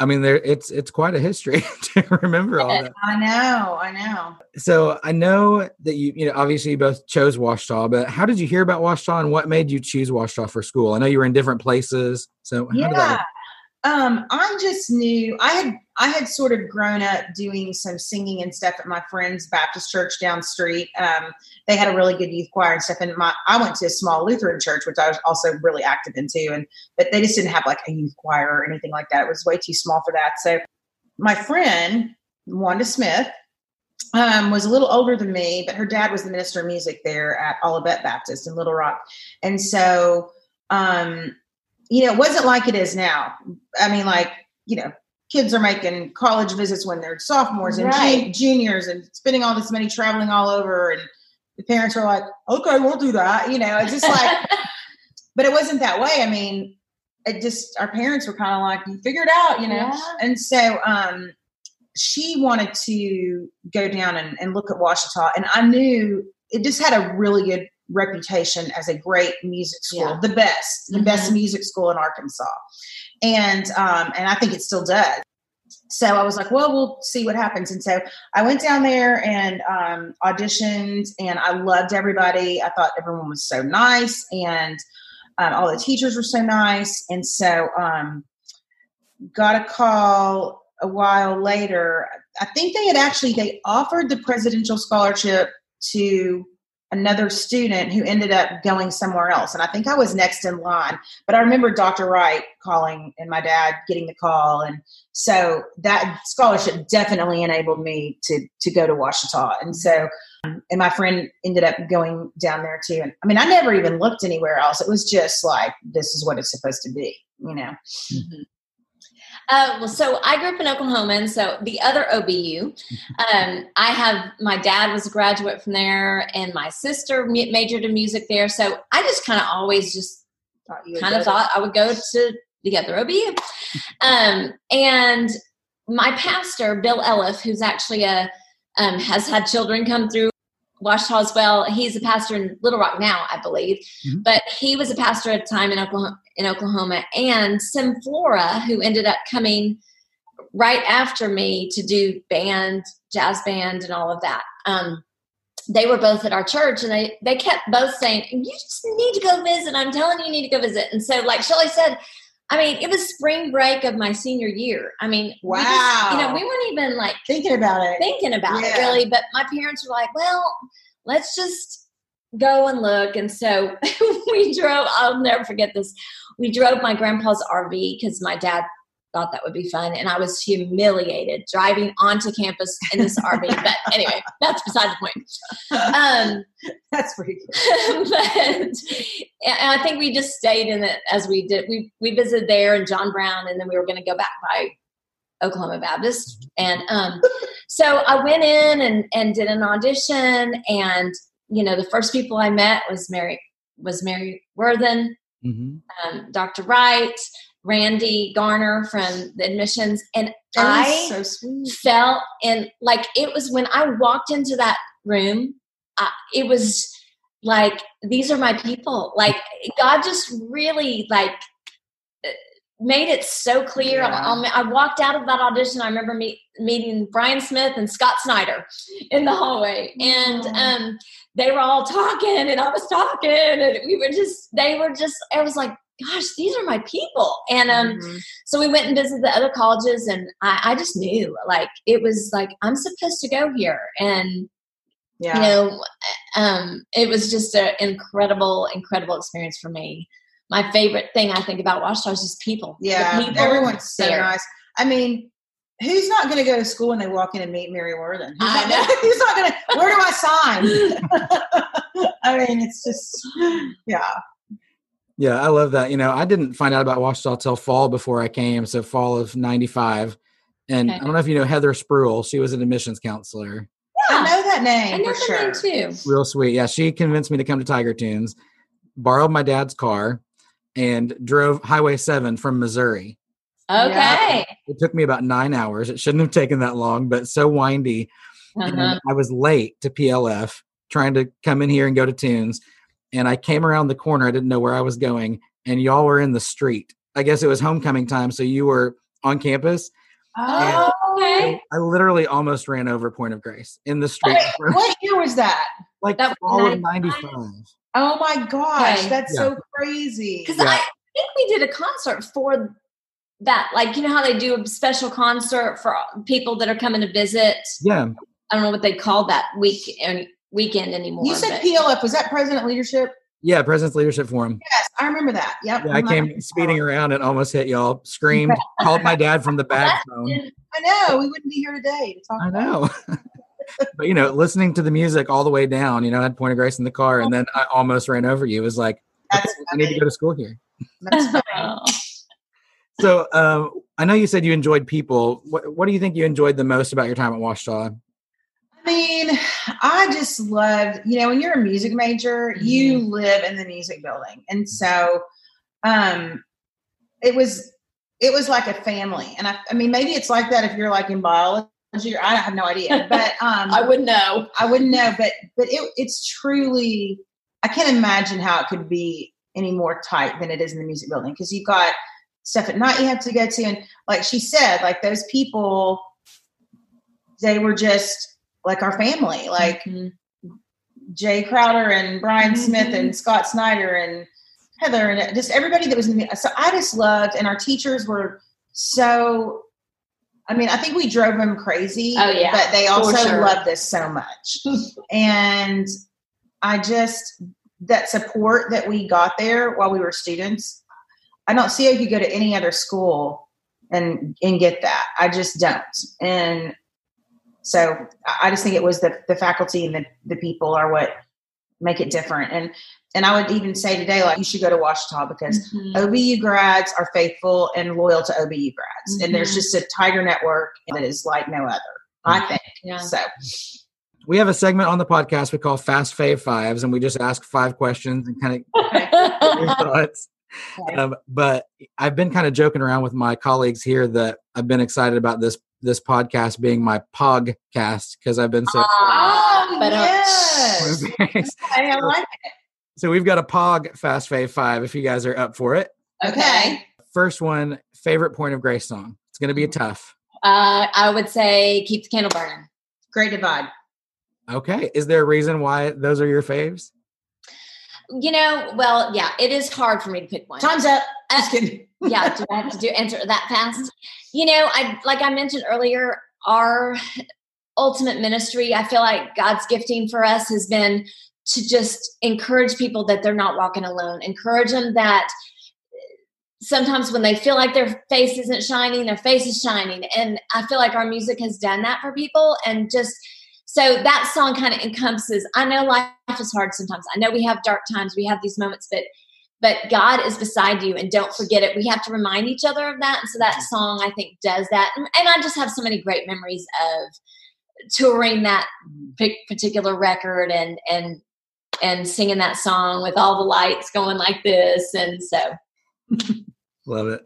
Speaker 1: I mean, there it's it's quite a history to remember all that.
Speaker 3: I know. I know.
Speaker 1: So I know that you you know obviously you both chose Ouachita, but how did you hear about Ouachita and what made you choose Ouachita for school? I know you were in different places, so how did that
Speaker 3: Yeah. Um, I just knew I had I had sort of grown up doing some singing and stuff at my friend's Baptist church down the street. Um, they had a really good youth choir and stuff. And my I went to a small Lutheran church, which I was also really active into. And but they just didn't have like a youth choir or anything like that. It was way too small for that. So my friend Wanda Smith um, was a little older than me, but her dad was the minister of music there at Olivet Baptist in Little Rock, and so um, you know, it wasn't like it is now. I mean, like, you know, kids are making college visits when they're sophomores and
Speaker 2: Right.
Speaker 3: juniors and spending all this money traveling all over. And the parents are like, okay, we'll do that. You know, it's just like, but it wasn't that way. I mean, it just, our parents were kind of like, you figure it out, you know?
Speaker 2: Yeah.
Speaker 3: And so, um, she wanted to go down and, and look at Ouachita. And I knew it just had a really good reputation as a great music school,
Speaker 2: Yeah.
Speaker 3: the best, the
Speaker 2: Mhm.
Speaker 3: best music school in Arkansas. And um, and I think it still does. So I was like, well, we'll see what happens. And so I went down there and um, auditioned, and I loved everybody. I thought everyone was so nice, and um, all the teachers were so nice. And so um, got a call a while later. I think they had actually they offered the presidential scholarship to another student who ended up going somewhere else. And I think I was next in line. But I remember Dr. Wright calling and my dad getting the call. And so that scholarship definitely enabled me to to go to Ouachita. And so um, and my friend ended up going down there too. And I mean, I never even looked anywhere else. It was just like, this is what it's supposed to be, you know?
Speaker 2: Uh, well, so I grew up in Oklahoma, and so the other OBU, um, I have my dad was a graduate from there, and my sister majored in music there. So I just kind of always just kind of thought I would go to the other OBU. Um, and my pastor, Bill Elliff, who's actually a um, has had children come through Ouachita as well. He's a pastor in Little Rock now, I believe,
Speaker 1: Mhm.
Speaker 2: but he was a pastor at a time in Oklahoma. In Oklahoma, and Sim Flora, who ended up coming right after me to do band, jazz band, and all of that. Um, they were both at our church and they they kept both saying you just need to go visit i'm telling you you need to go visit and so like shelley said i mean it was spring break of my senior year. I mean we just, you know we weren't even like
Speaker 3: Thinking about it.
Speaker 2: thinking about it really but my parents were like well let's just go and look. And so we drove i'll never forget this. We drove my grandpa's rv because my dad thought that would be fun and i was humiliated driving onto campus in this rv but anyway that's beside the point um
Speaker 3: That's pretty cool.
Speaker 2: but and I think we just stayed in it as we did. We we visited there and John Brown, and then we were going to go back by Oklahoma Baptist. And um, so I went in and and did an audition, and you know the first people I met was Mary was Mary Worthen,
Speaker 1: hmm
Speaker 2: um, Dr. Wright, Randy Garner from the admissions, and
Speaker 3: That
Speaker 2: I
Speaker 3: so
Speaker 2: and like it was when I walked into that room, uh, it was like these are my people. Like God just really like made it so clear.
Speaker 3: Yeah.
Speaker 2: Um, I walked out of that audition. I remember meet, meeting Brian Smith and Scott Snyder in the hallway, and um, they were all talking, and I was talking, and we were just they were just. I was like. Gosh, these are my people, and um,
Speaker 3: Mhm.
Speaker 2: so we went and visited the other colleges and I, I just knew like it was like i'm supposed to go here and
Speaker 3: yeah.
Speaker 2: you know um, it was just an incredible incredible experience for me my favorite thing i think about Ouachita is just people The
Speaker 3: Yeah,
Speaker 2: people
Speaker 3: everyone's so
Speaker 2: there.
Speaker 3: nice. I mean, who's not going to go to school when they walk in and meet Mary Worthen? Who's
Speaker 2: I know.
Speaker 3: Who's not going to? Where do I sign? I mean, it's just yeah.
Speaker 1: Yeah, I love that. You know, I didn't find out about Ouachita till fall before I came, so fall of '95. And
Speaker 2: Okay.
Speaker 1: I don't know if you know Heather Spruill. She was an admissions counselor.
Speaker 3: Yeah, I know that name
Speaker 2: I know
Speaker 3: for
Speaker 2: the
Speaker 3: sure.
Speaker 2: name too
Speaker 1: Real sweet. Yeah, she convinced me to come to Tiger Tunes. Borrowed my dad's car. and drove Highway 7 from Missouri.
Speaker 2: Okay.
Speaker 1: It took me about nine hours. It shouldn't have taken that long, but so windy.
Speaker 2: Uh-huh.
Speaker 1: And I was late to PLF trying to come in here and go to Tunes. And I came around the corner. I didn't know where I was going. And y'all were in the street. I guess it was homecoming time. So you were on campus.
Speaker 2: Oh, okay.
Speaker 1: I literally almost ran over Point of Grace in the street.
Speaker 3: Wait, what year was that?
Speaker 1: like
Speaker 2: That was
Speaker 1: fall of
Speaker 2: 95.
Speaker 1: 95.
Speaker 3: Oh my gosh,
Speaker 2: Okay.
Speaker 3: that's
Speaker 1: Yeah.
Speaker 3: so crazy.
Speaker 2: Because
Speaker 1: Yeah.
Speaker 2: I think we did a concert for that. Like, you know how they do a special concert for people that are coming to visit?
Speaker 1: Yeah.
Speaker 2: I don't know what they call that week and weekend anymore.
Speaker 3: You said
Speaker 2: but-
Speaker 3: PLF, was that President Leadership?
Speaker 1: Yeah. President's Leadership Forum.
Speaker 3: Yes, I remember that. Yep.
Speaker 1: Yeah, I came
Speaker 3: not-
Speaker 1: speeding around and almost hit y'all. Screamed, called my dad from the
Speaker 2: back
Speaker 1: phone.
Speaker 3: I know, we wouldn't be here today to talk
Speaker 1: I
Speaker 3: about
Speaker 1: know. but you know, listening to the music all the way down, you know, I had Point of Grace in the car and then I almost ran over you. It was like,
Speaker 3: That's
Speaker 1: okay, I need to go to school here.
Speaker 3: That's.
Speaker 2: Oh.
Speaker 1: So um, I know you said you enjoyed people. What, what do you think you enjoyed the most about your time at Ouachita?
Speaker 3: I mean, I just loved, you know, when you're a music major, you live in the music building. And so um it was it was like a family. And I, I mean maybe it's like that if you're like in biology or I have no idea. But um
Speaker 2: I wouldn't know.
Speaker 3: I wouldn't know, but but it, it's truly I can't imagine how it could be any more tight than it is in the music building because you've got stuff at night you have to go to, and like she said, like those people, they were just like our family, like
Speaker 2: Mhm.
Speaker 3: Jay Crowder and Brian Smith
Speaker 2: Mhm.
Speaker 3: and Scott Snyder and Heather and just everybody that was in the so I just loved and our teachers were so I mean I think we drove them crazy
Speaker 2: Oh, yeah,
Speaker 3: but they also
Speaker 2: sure.
Speaker 3: loved us so much and I just that support that we got there while we were students I don't see how you could go to any other school and and get that I just don't and so I I just think it was the the faculty and the, the people are what make it different. And and I would even say today, like you should go to Ouachita because
Speaker 2: Mhm.
Speaker 3: OBU grads are faithful and loyal to OBU grads. And there's
Speaker 2: Mhm.
Speaker 3: just a tighter network that is like no other, I think.
Speaker 2: Yeah.
Speaker 3: So
Speaker 1: We have a segment on the podcast we call Fast Fave Fives, and we just ask five questions and kind of your thoughts.
Speaker 3: Okay.
Speaker 1: Um, but I've been kind of joking around with my colleagues here that I've been excited about this this podcast being my Pogcast because I've been so.
Speaker 2: Ah, but, uh,
Speaker 3: yes. I like it.
Speaker 1: so we've got a Pog Fast Fave Five. If you guys are up for it,
Speaker 3: it. Okay.
Speaker 1: first one favorite Point of Grace song. It's going to be a tough.
Speaker 2: Uh, I would say keep the candle burning.
Speaker 3: Great divide.
Speaker 1: Okay, is there a reason why those are your faves?
Speaker 2: You know, well, yeah, it is hard for me to pick one.
Speaker 3: Time's up. Just kidding.
Speaker 2: yeah, do I have to do answer that fast? You know, I like I mentioned earlier, our ultimate ministry, I feel like God's gifting for us has been to just encourage people that they're not walking alone. Encourage them that sometimes when they feel like their face isn't shining, their face is shining. And I feel like our music has done that for people. And just so that song kind of encompasses, I know life is hard sometimes. I know we have dark times, we have these moments, but but God is beside you and don't forget it. We have to remind each other of that. And so that song, I think, does that. And, and I just have so many great memories of touring that particular record and, and, and singing that song with all the lights going like this. And so,
Speaker 1: Love it.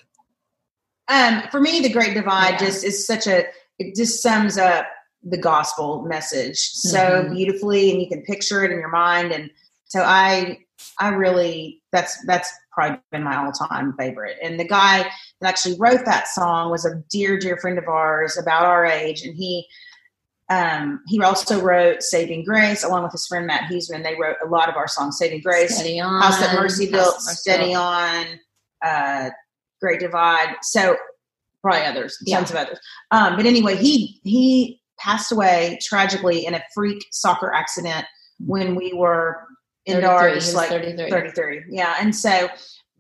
Speaker 3: Um, for me, the Great Divide
Speaker 2: Yeah.
Speaker 3: just is such a it just sums up the gospel message so
Speaker 2: Mhm.
Speaker 3: beautifully, and you can picture it in your mind. And so I, I really that's that's probably been my all time favorite. And the guy that actually wrote that song was a dear dear friend of ours, about our age, and he. Um, he also wrote Saving Grace along with his friend Matt Huesmann. They wrote a lot of our songs, Saving Grace,
Speaker 2: steady on.
Speaker 3: House That Mercy Built,
Speaker 2: That Mercy
Speaker 3: Steady On, uh, Great Divide. So probably others,
Speaker 2: Yeah.
Speaker 3: tons of others. Um, but anyway, he he passed away tragically in a freak soccer accident when we were in
Speaker 2: 33, he
Speaker 3: like
Speaker 2: 33.
Speaker 3: 33. Yeah, and so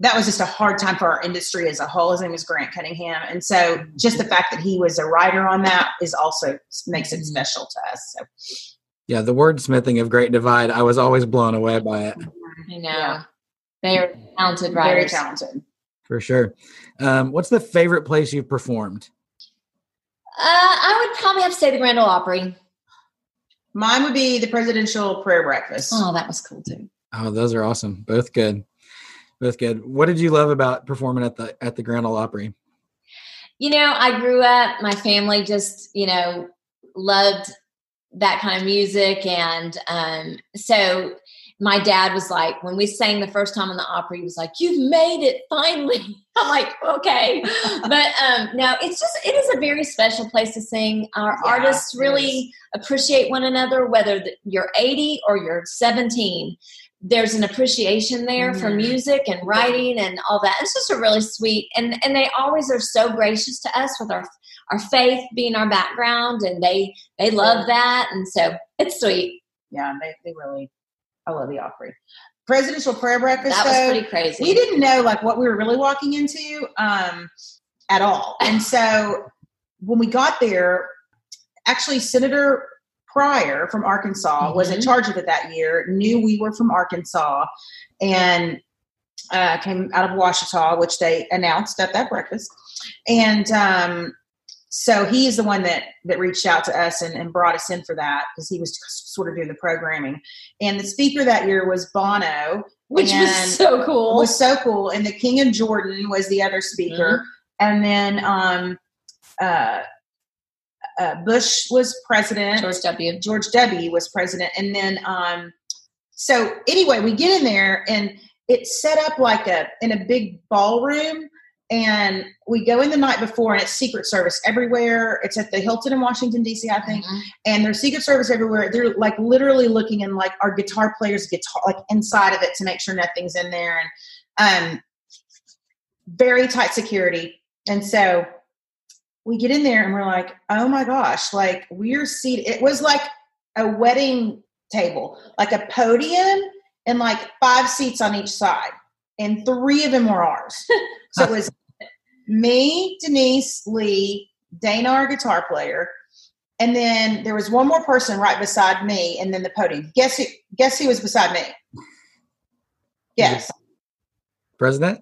Speaker 3: that was just a hard time for our industry as a whole. His name is Grant Cunningham, and so just the fact that he was a writer on that is also makes it special to us. So
Speaker 1: Yeah, the wordsmithing of Great Divide, I was always blown away by it
Speaker 2: I know.
Speaker 3: Yeah.
Speaker 2: They are talented writers.
Speaker 3: very talented.
Speaker 1: for sure. Um, what's the favorite place you've performed?
Speaker 2: Uh, I would probably have to say the Grand Ole Opry.
Speaker 3: Mine would be the presidential prayer breakfast.
Speaker 2: Oh, that was cool too.
Speaker 1: Oh, those are awesome. Both good. Both good. What did you love about performing at the at the Grand Ole Opry?
Speaker 2: You know, I grew up, my family just, you know, loved that kind of music. And um, so my dad was like, when we sang the first time in the Opry, he was like, You've made it finally. I'm like, okay. but um, no, it's just, it is a very special place to sing. Our
Speaker 3: Yeah,
Speaker 2: artists really appreciate one another, whether th- you're 80 or you're 17. There's an appreciation there for
Speaker 3: Mhm.
Speaker 2: music and writing and all that. It's just a really sweet, and and they always are so gracious to us with our our faith being our background, and they they love that, and so it's sweet.
Speaker 3: Yeah, they, they really, I love the Opry. Presidential prayer breakfast.
Speaker 2: That was
Speaker 3: though,
Speaker 2: pretty crazy.
Speaker 3: we didn't know like what we were really walking into um, at all. And so when we got there, actually Senator Pryor from Arkansas was in
Speaker 2: Mhm.
Speaker 3: charge of it that year, knew we were from Arkansas, and uh, came out of Ouachita, which they announced at that breakfast. And um, so he is the one that that reached out to us and, and brought us in for that because he was sort of doing the programming. And the speaker that year was Bono,
Speaker 2: which was so cool.
Speaker 3: was so cool. And the King of Jordan was the other speaker, and then um, uh, uh, Bush was president.
Speaker 2: George W.
Speaker 3: George W. was president, and then um, so anyway, we get in there and it's set up like a in a big ballroom. And we go in the night before, and it's Secret Service everywhere. It's at the Hilton in Washington D.C., I think
Speaker 2: Mhm.
Speaker 3: and there's secret service everywhere they're like literally looking in like our guitar players guitar like inside of it to make sure nothing's in there and um very tight security and so we get in there and we're like oh my gosh like we're seated it was like a wedding table like a podium and like five seats on each side and three of them were ours so it was me denise lee dana our guitar player and then there was one more person right beside me, and then the podium. Guess who? Guess who was beside me? Yes,
Speaker 1: President?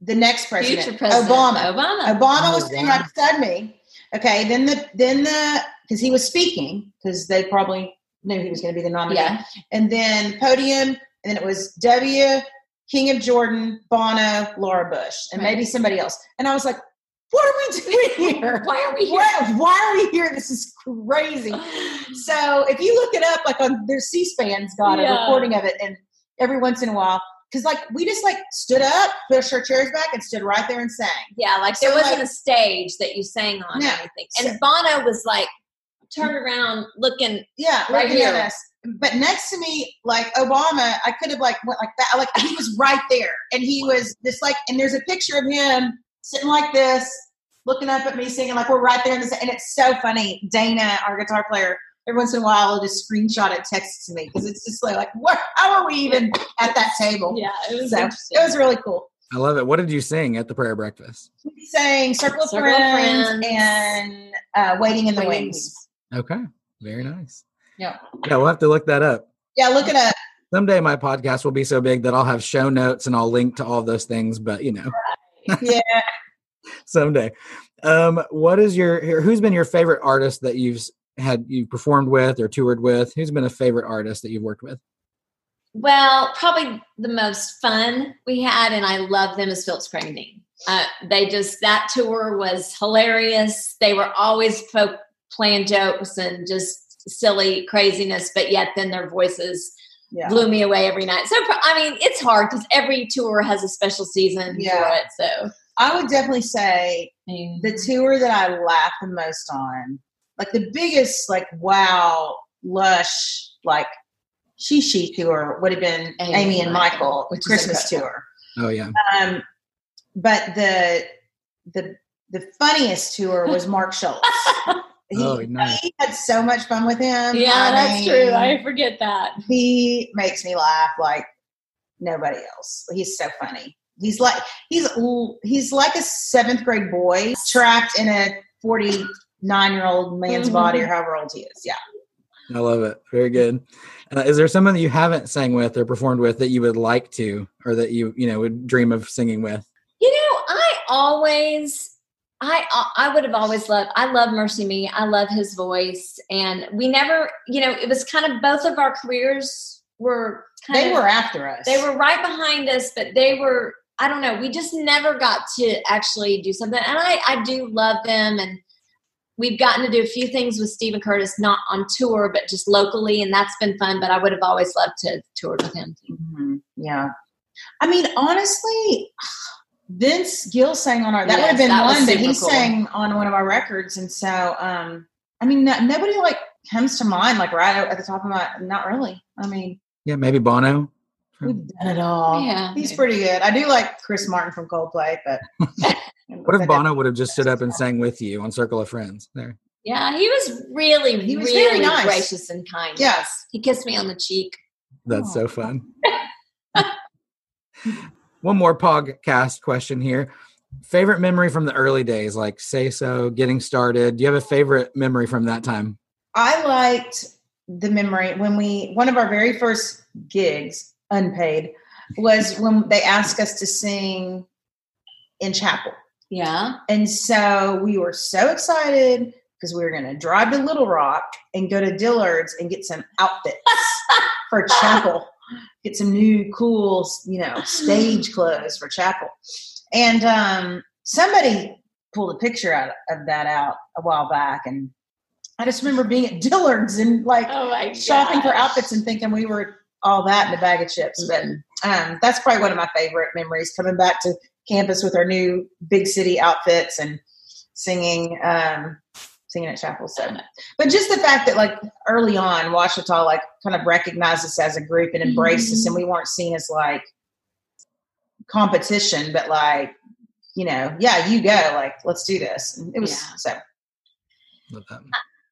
Speaker 3: the next president,
Speaker 2: Future president
Speaker 3: Obama.
Speaker 2: Obama.
Speaker 3: Obama
Speaker 1: Oh,
Speaker 3: was sitting
Speaker 1: wow.
Speaker 3: right beside me. Okay, then the then the because he was speaking because they probably knew he was going to be the nominee.
Speaker 2: Yeah.
Speaker 3: And then the podium, and then it was W, King of Jordan, Bono, Laura Bush, and
Speaker 2: Right.
Speaker 3: maybe somebody else. And I was like, "What are we doing here?
Speaker 2: Why are we here?
Speaker 3: Why, why are we here? This is crazy." So if you look it up, like on their C-SPAN's got a recording of it, and every once in a while, because like we just like stood up, pushed our chairs back, and stood right there and sang.
Speaker 2: Yeah, like there wasn't
Speaker 3: like-
Speaker 2: a stage that you sang on
Speaker 3: No.
Speaker 2: or anything. And Bono was like turned around looking
Speaker 3: Yeah,
Speaker 2: Right
Speaker 3: looking at
Speaker 2: here.
Speaker 3: us. But next to me, like Obama, I could have like went like that. Like he was right there, and he was just like, and there's a picture of him sitting like this, looking up at me, singing like we're right there in this. And it's so funny. Dana, our guitar player, every once in a while I'll just screenshot it, text it to me because it's just like, like, what? How are we even at that table?
Speaker 2: Yeah, it was
Speaker 3: So it was really cool.
Speaker 1: I love it. What did you sing at the prayer breakfast?
Speaker 3: We sang Circle of
Speaker 2: Circle
Speaker 3: Friends,
Speaker 2: Friends.
Speaker 3: and uh, Waiting in the
Speaker 2: Waiting
Speaker 3: Wings.
Speaker 1: Okay. Very nice.
Speaker 3: Yeah.
Speaker 1: Yeah, we'll have to look that up.
Speaker 3: Yeah, look it up.
Speaker 1: Someday my podcast will be so big that I'll have show notes and I'll link to all those things, but you know,
Speaker 3: Yeah.
Speaker 1: someday. Um, what is your here- who's been your favorite artist that you've had you performed with or toured with? Who's been a favorite artist that you've worked with?
Speaker 2: Well, probably the most fun we had, and I love them, is Phillips Craig. Uh, they just that tour was hilarious. They were always po- playing jokes and just silly craziness, but yet then their voices
Speaker 3: Yeah.
Speaker 2: blew me away every night. So I mean, it's hard because every tour has a special season
Speaker 3: Yeah.
Speaker 2: for it. So
Speaker 3: I would definitely say
Speaker 2: I mean,
Speaker 3: the tour that I laugh the most on, like the biggest, like wow, lush, like she she tour would have been
Speaker 2: Amy
Speaker 3: Amy,
Speaker 2: and
Speaker 3: and
Speaker 2: Michael,
Speaker 3: Michael, Christmas tour.
Speaker 1: Oh yeah.
Speaker 3: Um, but the the the funniest tour was Mark Schultz. He,
Speaker 1: Oh, nice.
Speaker 3: he had so much fun with him.
Speaker 2: yeah,
Speaker 3: I
Speaker 2: that's
Speaker 3: mean,
Speaker 2: true. I forget that.
Speaker 3: he makes me laugh like nobody else. He's so funny. He's like he's he's like a seventh grade boy trapped in a forty nine year old man's
Speaker 2: Mhm.
Speaker 3: body or however old he is. Yeah.
Speaker 1: I love it. Very good. Uh, is there someone that you haven't sang with or performed with that you would like to, or that you you know would dream of singing with?
Speaker 2: You know, I always, I I would have always loved. I love Mercy Me. I love his voice, and we never, you know, it was kind of both of our careers were kind
Speaker 3: They
Speaker 2: of,
Speaker 3: were after us.
Speaker 2: they were right behind us, but they were I don't know. We just never got to actually do something, and I I do love them, and we've gotten to do a few things with Steven Curtis, not on tour, but just locally, and that's been fun. But I would have always loved to tour with him.
Speaker 3: Mhm. Yeah. I mean, honestly, Vince Gill sang on our that would have been one, but he
Speaker 2: cool.
Speaker 3: sang on one of our records, and so um, I mean, no, nobody like comes to mind like right at the top of my. Not really. I mean,
Speaker 1: Yeah, maybe Bono.
Speaker 3: we've done it all.
Speaker 2: Yeah.
Speaker 3: he's pretty good. I do like Chris Martin from Coldplay, but
Speaker 1: What if Bono would have just stood up and sang with you on Circle of Friends? There.
Speaker 2: Yeah, he was really,
Speaker 3: He was
Speaker 2: really
Speaker 3: very nice.
Speaker 2: gracious and kind.
Speaker 3: Yes.
Speaker 2: he kissed me on the cheek.
Speaker 1: That's
Speaker 3: Oh.
Speaker 1: so fun. One more podcast question here. Favorite memory from the early days, like say so, getting started. Do you have a favorite memory from that time?
Speaker 3: I liked the memory when we one of our very first gigs, unpaid, was when they asked us to sing in chapel.
Speaker 2: Yeah.
Speaker 3: And so we were so excited because we were going to drive to Little Rock and go to Dillard's and get some outfits for chapel, get some new cool, you know, stage clothes for chapel. And um, somebody pulled a picture out of that out a while back, and I just remember being at Dillard's and like
Speaker 2: Oh
Speaker 3: shopping for outfits and thinking we were all that in a bag of chips. But um, that's probably one of my favorite memories coming back to campus with our new big city outfits and singing, um, singing at chapel. So, but just the fact that like early on, Ouachita like kind of recognized us as a group and embraced us, and we weren't seen as like competition, but like you know, yeah, you go, like let's do this. And it was
Speaker 2: Yeah.
Speaker 3: so.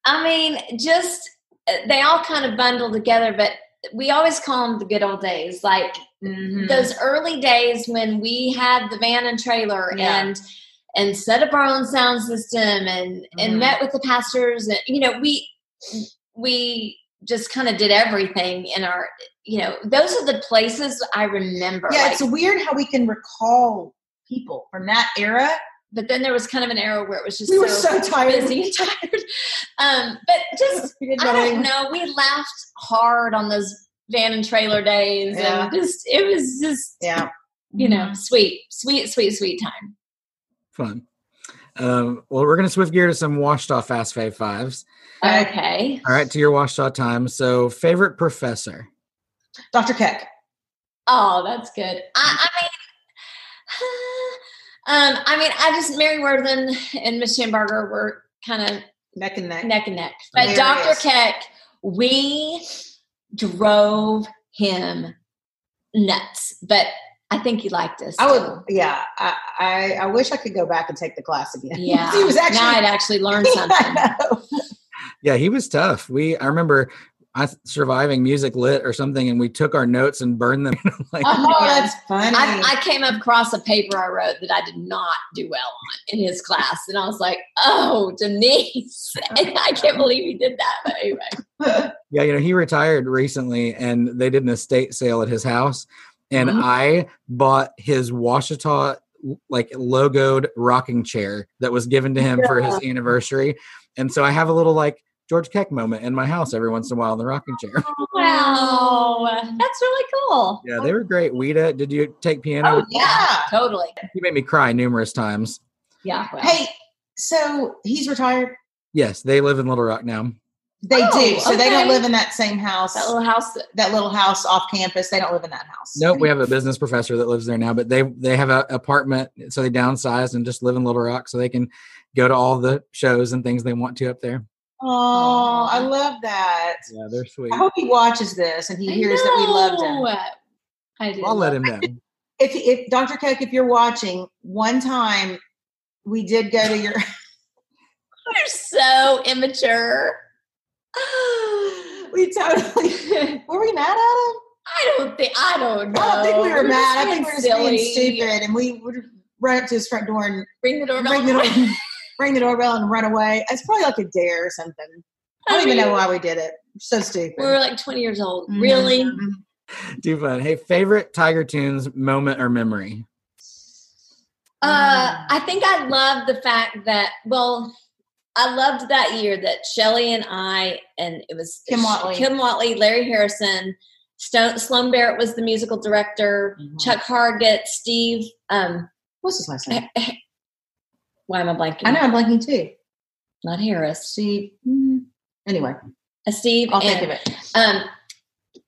Speaker 2: I mean, just uh, they all kind of bundle together, but we always call them the good old days. Like
Speaker 3: mhm.
Speaker 2: those early days when we had the van and trailer
Speaker 3: Yeah.
Speaker 2: and and set up our own sound system and
Speaker 3: Mhm.
Speaker 2: and met with the pastors and you know we we just kind of did everything in our you know those are the places I remember.
Speaker 3: Yeah,
Speaker 2: like,
Speaker 3: it's weird how we can recall people from that era.
Speaker 2: but then there was kind of an era where it was just
Speaker 3: We were so tired.
Speaker 2: busy and tired. Um, but just I don't know. We laughed hard on those van and trailer days,
Speaker 3: Yeah.
Speaker 2: and just it was just
Speaker 3: Yeah.
Speaker 2: you know sweet, sweet, sweet, sweet time.
Speaker 1: Fun. Um, well, we're going to swift gear to some Ouachita fast fave fives.
Speaker 3: Okay.
Speaker 2: Okay.
Speaker 1: All right, to your Ouachita time. So, favorite professor?
Speaker 3: Dr. Keck.
Speaker 2: Oh, that's good. I, I mean, um, I mean, I just Mary Worthen and Miss Shambarger were kind of
Speaker 3: Neck and neck.
Speaker 2: neck and neck. But
Speaker 3: There
Speaker 2: Dr. Keck, we drove him nuts, but I think he liked us.
Speaker 3: I would, yeah. I, I, I wish I could go back and take the class again.
Speaker 2: Yeah.
Speaker 3: he was actually.
Speaker 2: now I'd actually learned something.
Speaker 3: I know.
Speaker 1: Yeah, he was tough. We I remember I surviving music lit or something, and we took our notes and burned them. like,
Speaker 3: Oh,
Speaker 2: Yeah.
Speaker 3: that's funny.
Speaker 2: I, I came across a paper I wrote that I did not do well on in his class, and I was like, "Oh, Denise!" and I can't believe he did that. But anyway,
Speaker 1: yeah, you know, he retired recently, and they did an estate sale at his house, and
Speaker 3: Mhm.
Speaker 1: I bought his Ouachita like logoed rocking chair that was given to him for his anniversary, and so I have a little like George Keck moment in my house every once in a while in the rocking chair.
Speaker 2: wow, that's really cool.
Speaker 1: yeah, they were great. Weta, did you take piano?
Speaker 3: oh, yeah.
Speaker 2: totally.
Speaker 1: You made me cry numerous times.
Speaker 2: Yeah. Well,
Speaker 3: Hey, so he's retired.
Speaker 1: Yes, they live in Little Rock now.
Speaker 3: They
Speaker 2: Oh,
Speaker 3: do. So they don't live in that same house.
Speaker 2: that little house. That,
Speaker 3: that little house off campus. They don't live in that house.
Speaker 1: Nope, we have a business professor that lives there now, but they they have an apartment, so they downsized and just live in Little Rock, so they can go to all the shows and things they want to up there.
Speaker 3: Oh, I love that.
Speaker 1: Yeah, they're sweet.
Speaker 3: I hope he watches this and he
Speaker 2: I
Speaker 3: hears that we loved him.
Speaker 2: I do.
Speaker 1: I'll let him know.
Speaker 3: If, if Dr. Cook, if you're watching, one time we did go to your.
Speaker 2: You're so immature.
Speaker 3: we totally. Were we mad at him?
Speaker 2: I don't think. I don't know.
Speaker 3: I don't think we were
Speaker 2: We're
Speaker 3: mad. I think we were
Speaker 2: being
Speaker 3: just being stupid, and we would run up to his front door and
Speaker 2: Ring the doorbell.
Speaker 3: ring the, door, ring the doorbell and run away. It's probably like a dare or something. I don't
Speaker 2: I
Speaker 3: even know why we did it. So stupid.
Speaker 2: We were like 20 years old.
Speaker 3: Mhm.
Speaker 2: Really?
Speaker 1: Too fun. Hey, favorite Tiger Tunes moment or memory?
Speaker 2: Uh, I think I love the fact that, well, I loved that year that Shelley and I, and it was
Speaker 3: Kim Watley.
Speaker 2: Kim Watley, Larry Harrison, Stone, Sloan Barrett was the musical director.
Speaker 3: Mhm.
Speaker 2: Chuck Hargett, Steve. Um,
Speaker 3: What's his last name?
Speaker 2: why am I blanking?
Speaker 3: I know I'm blanking too.
Speaker 2: Not Harris.
Speaker 3: See, mm, anyway,
Speaker 2: a Steve.
Speaker 3: I'll think of it.
Speaker 2: Um,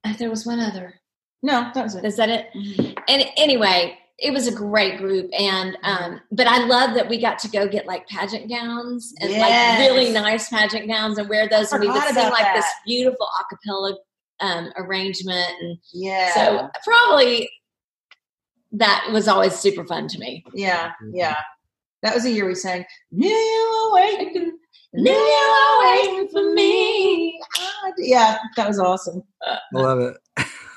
Speaker 2: uh, there was one other.
Speaker 3: No, that was it.
Speaker 2: Is that it?
Speaker 3: Mhm.
Speaker 2: And anyway, it was a great group, and um, but I love that we got to go get like pageant gowns and
Speaker 3: Yes.
Speaker 2: like really nice pageant gowns and wear those, and we would
Speaker 3: forgot
Speaker 2: sing
Speaker 3: about
Speaker 2: like this
Speaker 3: that.
Speaker 2: beautiful acapella um, arrangement, and
Speaker 3: Yeah.
Speaker 2: so probably that was always super fun to me.
Speaker 3: yeah, yeah. That was a year we sang new You Were Waiting."
Speaker 2: Knew you were waiting for me.
Speaker 3: Ah, Yeah, that was awesome.
Speaker 1: I love it.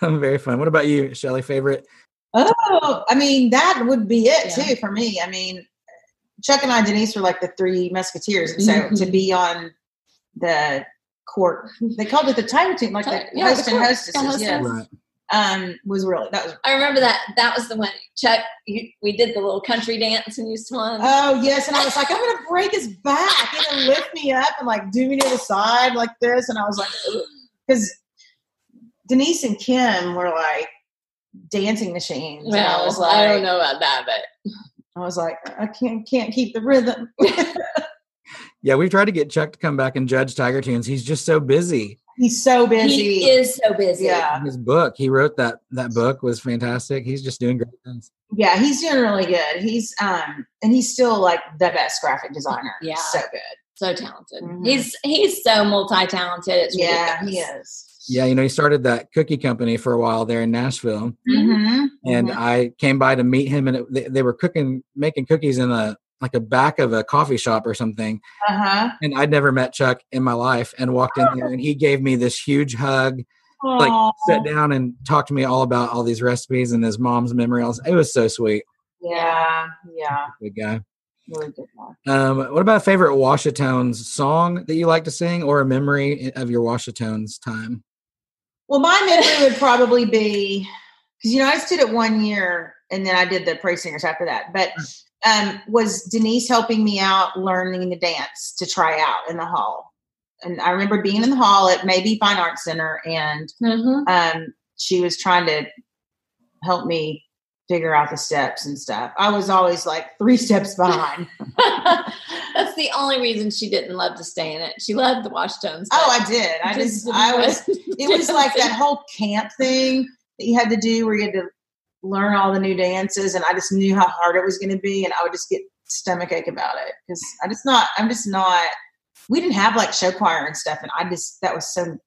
Speaker 1: I'm very fun. What about you, Shelley? Favorite?
Speaker 3: Oh, I mean, that would be it
Speaker 2: Yeah.
Speaker 3: too for me. I mean, Chuck and I, Denise, were like the three musketeers, and so
Speaker 2: Mhm.
Speaker 3: to be on the court, they called it the title team, like the
Speaker 2: Yeah, the
Speaker 3: host and
Speaker 2: court.
Speaker 3: hostesses.
Speaker 2: Yeah, host
Speaker 3: Yeah,
Speaker 1: Right.
Speaker 3: um, was really that was.
Speaker 2: I remember that. That was the one. Chuck, you, we did the little country dance, and you swung.
Speaker 3: Oh yes, and I was like, I'm gonna break his back. He gonna lift me up and like do me to the side like this, and I was like, because Denise and Kim were like dancing machines. and I
Speaker 2: well,
Speaker 3: was like,
Speaker 2: I don't know about that, but
Speaker 3: I was like, I can't can't keep the rhythm.
Speaker 1: Yeah, we've tried to get Chuck to come back and judge Tiger Tunes. He's just so busy.
Speaker 3: He's so busy.
Speaker 2: he is so busy.
Speaker 3: Yeah,
Speaker 1: His book, he wrote that that book was fantastic. He's just doing great things.
Speaker 3: yeah, he's doing really good. He's um, and he's still like the best graphic designer.
Speaker 2: Yeah.
Speaker 3: so good.
Speaker 2: so talented.
Speaker 3: Mhm.
Speaker 2: He's he's so multi talented. It's
Speaker 3: Yeah,
Speaker 2: ridiculous.
Speaker 3: he is.
Speaker 1: Yeah, you know, he started that cookie company for a while there in Nashville,
Speaker 3: Mm-hmm.
Speaker 1: and I came by to meet him, and it, they, they were cooking, making cookies in a like a back of a coffee shop or something.
Speaker 3: Uh huh.
Speaker 1: And I'd never met Chuck in my life, and walked in there, and he gave me this huge hug, like sat down and talked to me all about all these recipes and his mom's memory. It was so sweet.
Speaker 3: Yeah, yeah,
Speaker 1: Good guy.
Speaker 3: really good one.
Speaker 1: Um, what about a favorite Ouachitones song that you like to sing, or a memory of your Ouachitones time?
Speaker 3: Well, my memory would probably be because you know I did it one year, and then I did the praise singers after that. But um, was Denise helping me out learning the dance to try out in the hall? And I remember being in the hall at maybe Fine Arts Center, and
Speaker 2: Mhm.
Speaker 3: um, she was trying to help me figure out the steps and stuff. I was always like three steps behind.
Speaker 2: The only reason she didn't love to stay in it. She loved the Ouachitones.
Speaker 3: oh, I did. I just,
Speaker 2: didn't
Speaker 3: I was. It was like that whole camp thing that you had to do where you had to learn all the new dances, and I just knew how hard it was going to be, and I would just get stomach ache about it because I just not. I'm just not. We didn't have like show choir and stuff, and I just that was so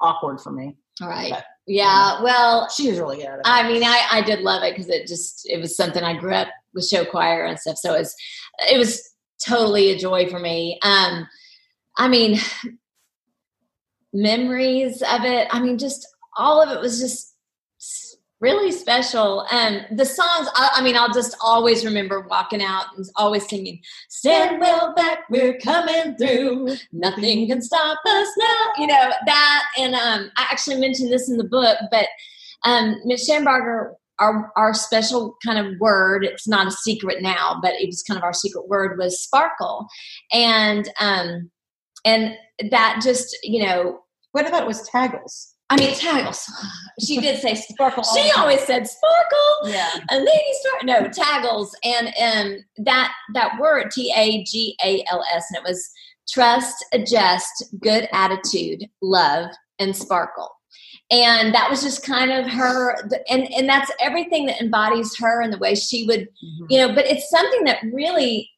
Speaker 3: awkward for me.
Speaker 2: All right.
Speaker 3: but-
Speaker 2: Yeah. Well,
Speaker 3: She was really good. At it.
Speaker 2: I mean, I, I did love it because it just it was something I grew up with show choir and stuff. So it was it was totally a joy for me. Um, I mean, memories of it. I mean, just all of it was just really special. And the songs. I, I mean, I'll just always remember walking out and always singing "Stand well back, we're coming through. Nothing can stop us now." You know that. And um, I actually mentioned this in the book, but um, Ms. Shambarger, our our special kind of word. It's not a secret now, but it was kind of our secret word was sparkle, and um, and that just you know,
Speaker 3: what thought was taggles.
Speaker 2: I mean, taggles. She did say sparkle. She always said sparkle.
Speaker 3: Yeah.
Speaker 2: And then you start no taggles, and um that that word T A G A L S, and it was trust, adjust, good attitude, love, and sparkle. And that was just kind of her, and and that's everything that embodies her and the way she would, you know. But it's something that really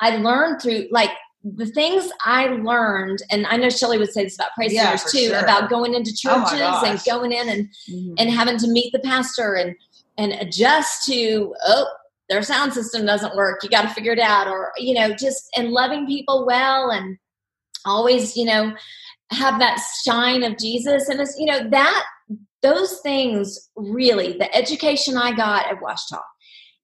Speaker 2: I learned through, like the things I learned, and I know Shelley would say this about praise
Speaker 3: Yeah,
Speaker 2: singers too,
Speaker 3: sure.
Speaker 2: about going into
Speaker 3: Oh
Speaker 2: churches and going in and
Speaker 3: Mhm.
Speaker 2: and having to meet the pastor and and adjust to oh their sound system doesn't work you got to figure it out or you know just and loving people well and always you know have that shine of jesus and it's you know that those things really the education i got at Ouachita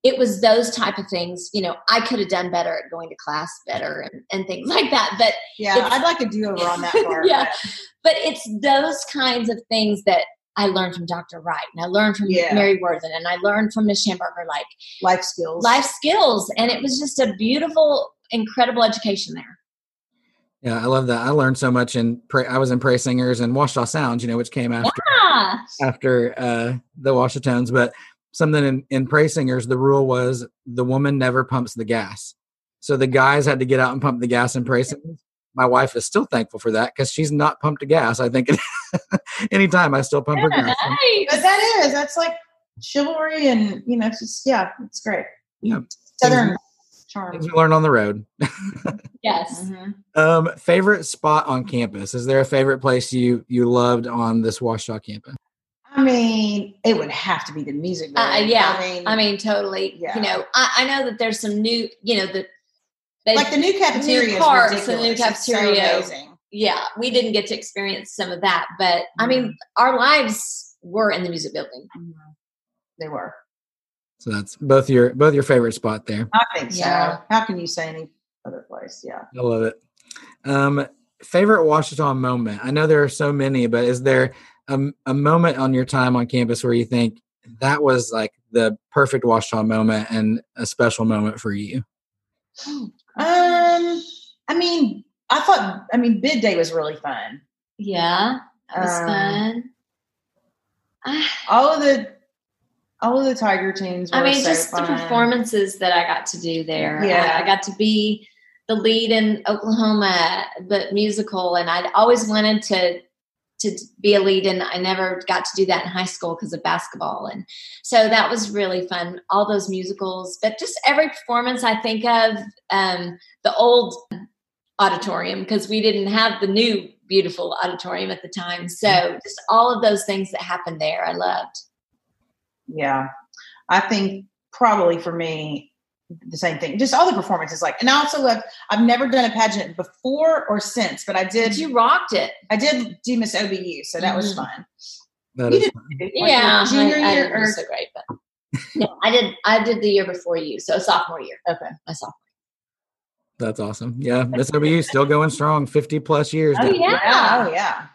Speaker 2: it was those type of things you know i could have done better at going to class better and, and things like that but
Speaker 3: yeah, I'd like a do over on that part.
Speaker 2: Yeah.
Speaker 3: but-
Speaker 2: but it's those kinds of things that I learned from Dr. Wright and I learned from
Speaker 3: Yeah.
Speaker 2: Mary Worthen and I learned from Miss Shambarger, like
Speaker 3: life skills.
Speaker 2: life skills. And it was just a beautiful, incredible education there.
Speaker 1: Yeah, I love that. I learned so much in. Pra- I was in Praise Singers and Ouachita Sounds, you know, which came after.
Speaker 2: Yeah.
Speaker 1: after uh, the Ouachitones, but something in, in praise singers, the rule was the woman never pumps the gas. So the guys had to get out and pump the gas in praise singers. My wife is still thankful for that because she's not pumped a gas. I think anytime I still pump her gas.
Speaker 3: But that is that's like chivalry, and you know, it's just yeah, it's great.
Speaker 1: Yeah.
Speaker 3: Southern charm.
Speaker 1: Things we learn on the road.
Speaker 2: Yes.
Speaker 3: Mhm.
Speaker 1: Um, favorite spot on campus? Is there a favorite place you you loved on this Ouachita campus?
Speaker 3: I mean, it would have to be the music.
Speaker 2: Uh,
Speaker 3: building.
Speaker 2: yeah.
Speaker 3: I mean,
Speaker 2: I mean, totally.
Speaker 3: Yeah.
Speaker 2: You know, I, I know that there's some new, you know, the they,
Speaker 3: like the new cafeteria.
Speaker 2: parks the new
Speaker 3: ridiculous. It's so
Speaker 2: cafeteria.
Speaker 3: amazing.
Speaker 2: yeah, we didn't get to experience some of that, but I mean,
Speaker 3: Mm-hmm.
Speaker 2: our lives were in the music building.
Speaker 3: Mhm. They were.
Speaker 1: So that's both your both your favorite spot there.
Speaker 3: I think
Speaker 2: Yeah.
Speaker 3: so. How can you say any other place? Yeah.
Speaker 1: I love it. Um, favorite Ouachita moment? I know there are so many, but is there a, a moment on your time on campus where you think that was like the perfect Ouachita moment and a special moment for you?
Speaker 3: Um, I mean, I thought. I mean, bid day was really fun.
Speaker 2: Yeah, it was
Speaker 3: Um,
Speaker 2: fun. I,
Speaker 3: All of the, all of the Tiger Tunes. Were
Speaker 2: I mean,
Speaker 3: so
Speaker 2: just
Speaker 3: fun.
Speaker 2: the performances that I got to do there.
Speaker 3: Yeah.
Speaker 2: I, got to be the lead in Oklahoma, but musical, and I'd always wanted to to be a lead, and I never got to do that in high school because of basketball, and so that was really fun. All those musicals, but just every performance I think of, um, the old auditorium because we didn't have the new beautiful auditorium at the time. So just all of those things that happened there, I loved.
Speaker 3: Yeah, I think probably for me the same thing. Just all the performances, like, and I also love. I've never done a pageant before or since, but I did.
Speaker 2: You rocked it.
Speaker 3: I did do Miss OBU, so that was
Speaker 2: Mhm.
Speaker 3: fun.
Speaker 1: That
Speaker 3: You
Speaker 1: is
Speaker 3: did-
Speaker 1: fun.
Speaker 3: Like,
Speaker 2: yeah,
Speaker 3: your junior
Speaker 2: I, I
Speaker 3: year
Speaker 2: didn't
Speaker 3: or
Speaker 2: so great, but no, I did. I did the year before you, so sophomore year.
Speaker 3: okay.
Speaker 2: My sophomore.
Speaker 1: That's awesome. Yeah, Miss OBU still going strong, fifty plus years.
Speaker 2: Oh
Speaker 1: now.
Speaker 2: yeah.
Speaker 3: Oh yeah.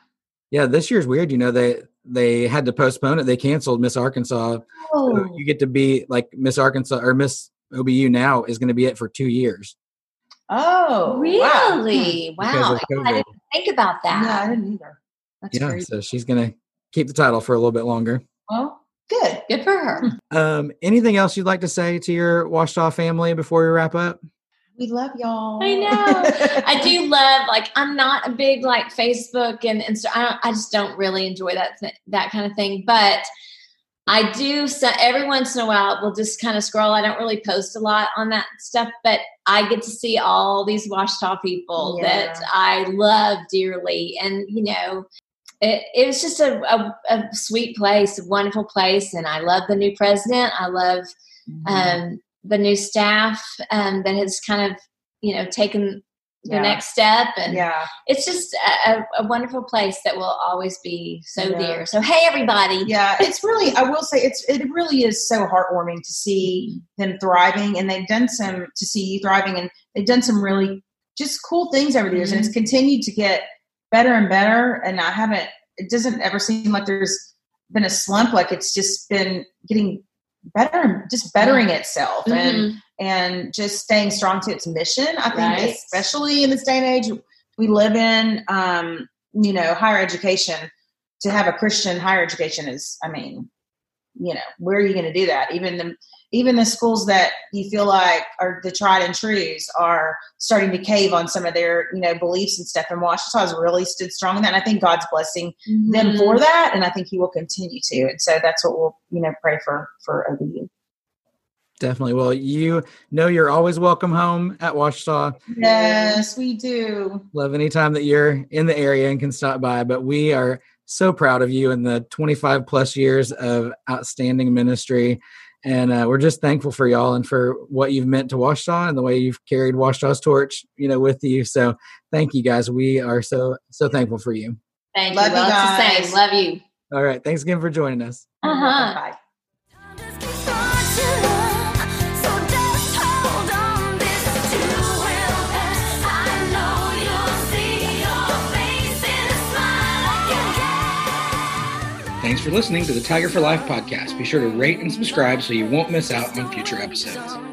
Speaker 1: Yeah. This year's weird. You know they they had to postpone it. They canceled Miss Arkansas. So
Speaker 2: Oh,
Speaker 1: you get to be like Miss Arkansas or Miss OBU now is going to be it for two years
Speaker 3: Oh,
Speaker 2: really?
Speaker 1: because
Speaker 2: Wow. I didn't think about that.
Speaker 3: No, I didn't either. That's
Speaker 1: Yeah,
Speaker 3: crazy.
Speaker 1: so she's going to keep the title for a little bit longer.
Speaker 3: Well, good.
Speaker 2: Good for her.
Speaker 1: Um, anything else you'd like to say to your Ouachita family before we wrap up?
Speaker 3: We love y'all.
Speaker 2: I know. I do love like I'm not a big like Facebook and Insta. I don't, I just don't really enjoy that th- that kind of thing. But I do. So every once in a while, we'll just kind of scroll. I don't really post a lot on that stuff, but I get to see all these Ouachita people that I love dearly, and you know. It, it was just a, a, a sweet place, a wonderful place, and I love the new president. I love
Speaker 3: Mhm.
Speaker 2: um, the new staff um, that has kind of you know taken the
Speaker 3: Yeah.
Speaker 2: next step and
Speaker 3: yeah.
Speaker 2: it's just a, a wonderful place that will always be so
Speaker 3: Yeah.
Speaker 2: dear so hey everybody
Speaker 3: Yeah, it's really. I will say it's. It really is so heartwarming to see them thriving, and they've done some to see you thriving, and they've done some really just cool things over the years, and it's continued to get better and better. And I haven't. It doesn't ever seem like there's been a slump. Like it's just been getting better, just bettering itself, and
Speaker 2: Mhm.
Speaker 3: and just staying strong to its mission. I think,
Speaker 2: Right.
Speaker 3: especially in this day and age we live in, um, you know, higher education. To have a Christian higher education is, I mean, you know, where are you going to do that? Even the even the schools that you feel like are the tried and trues are starting to cave on some of their, you know, beliefs and stuff. And Ouachita has really stood strong in that. And I think God's blessing them
Speaker 2: Mhm.
Speaker 3: for that, and I think He will continue to. And so that's what we'll, you know, pray for for OBU.
Speaker 1: Definitely. Well, you know you're always welcome home at Ouachita.
Speaker 3: Yes, we do.
Speaker 1: Love anytime that you're in the area and can stop by. But we are so proud of you and the 25 plus years of outstanding ministry. And uh, we're just thankful for y'all and for what you've meant to Ouachita and the way you've carried Ouachita's torch, you know, with you. So thank you guys. We are so, so thankful for you.
Speaker 2: thank
Speaker 3: Love
Speaker 2: you
Speaker 3: you
Speaker 2: well it's the
Speaker 3: guys.
Speaker 2: love you
Speaker 1: All right. Thanks again for joining us.
Speaker 2: uh-huh
Speaker 3: Bye.
Speaker 1: Thanks for listening to the Tiger for Life podcast. Be sure to rate and subscribe so you won't miss out on future episodes.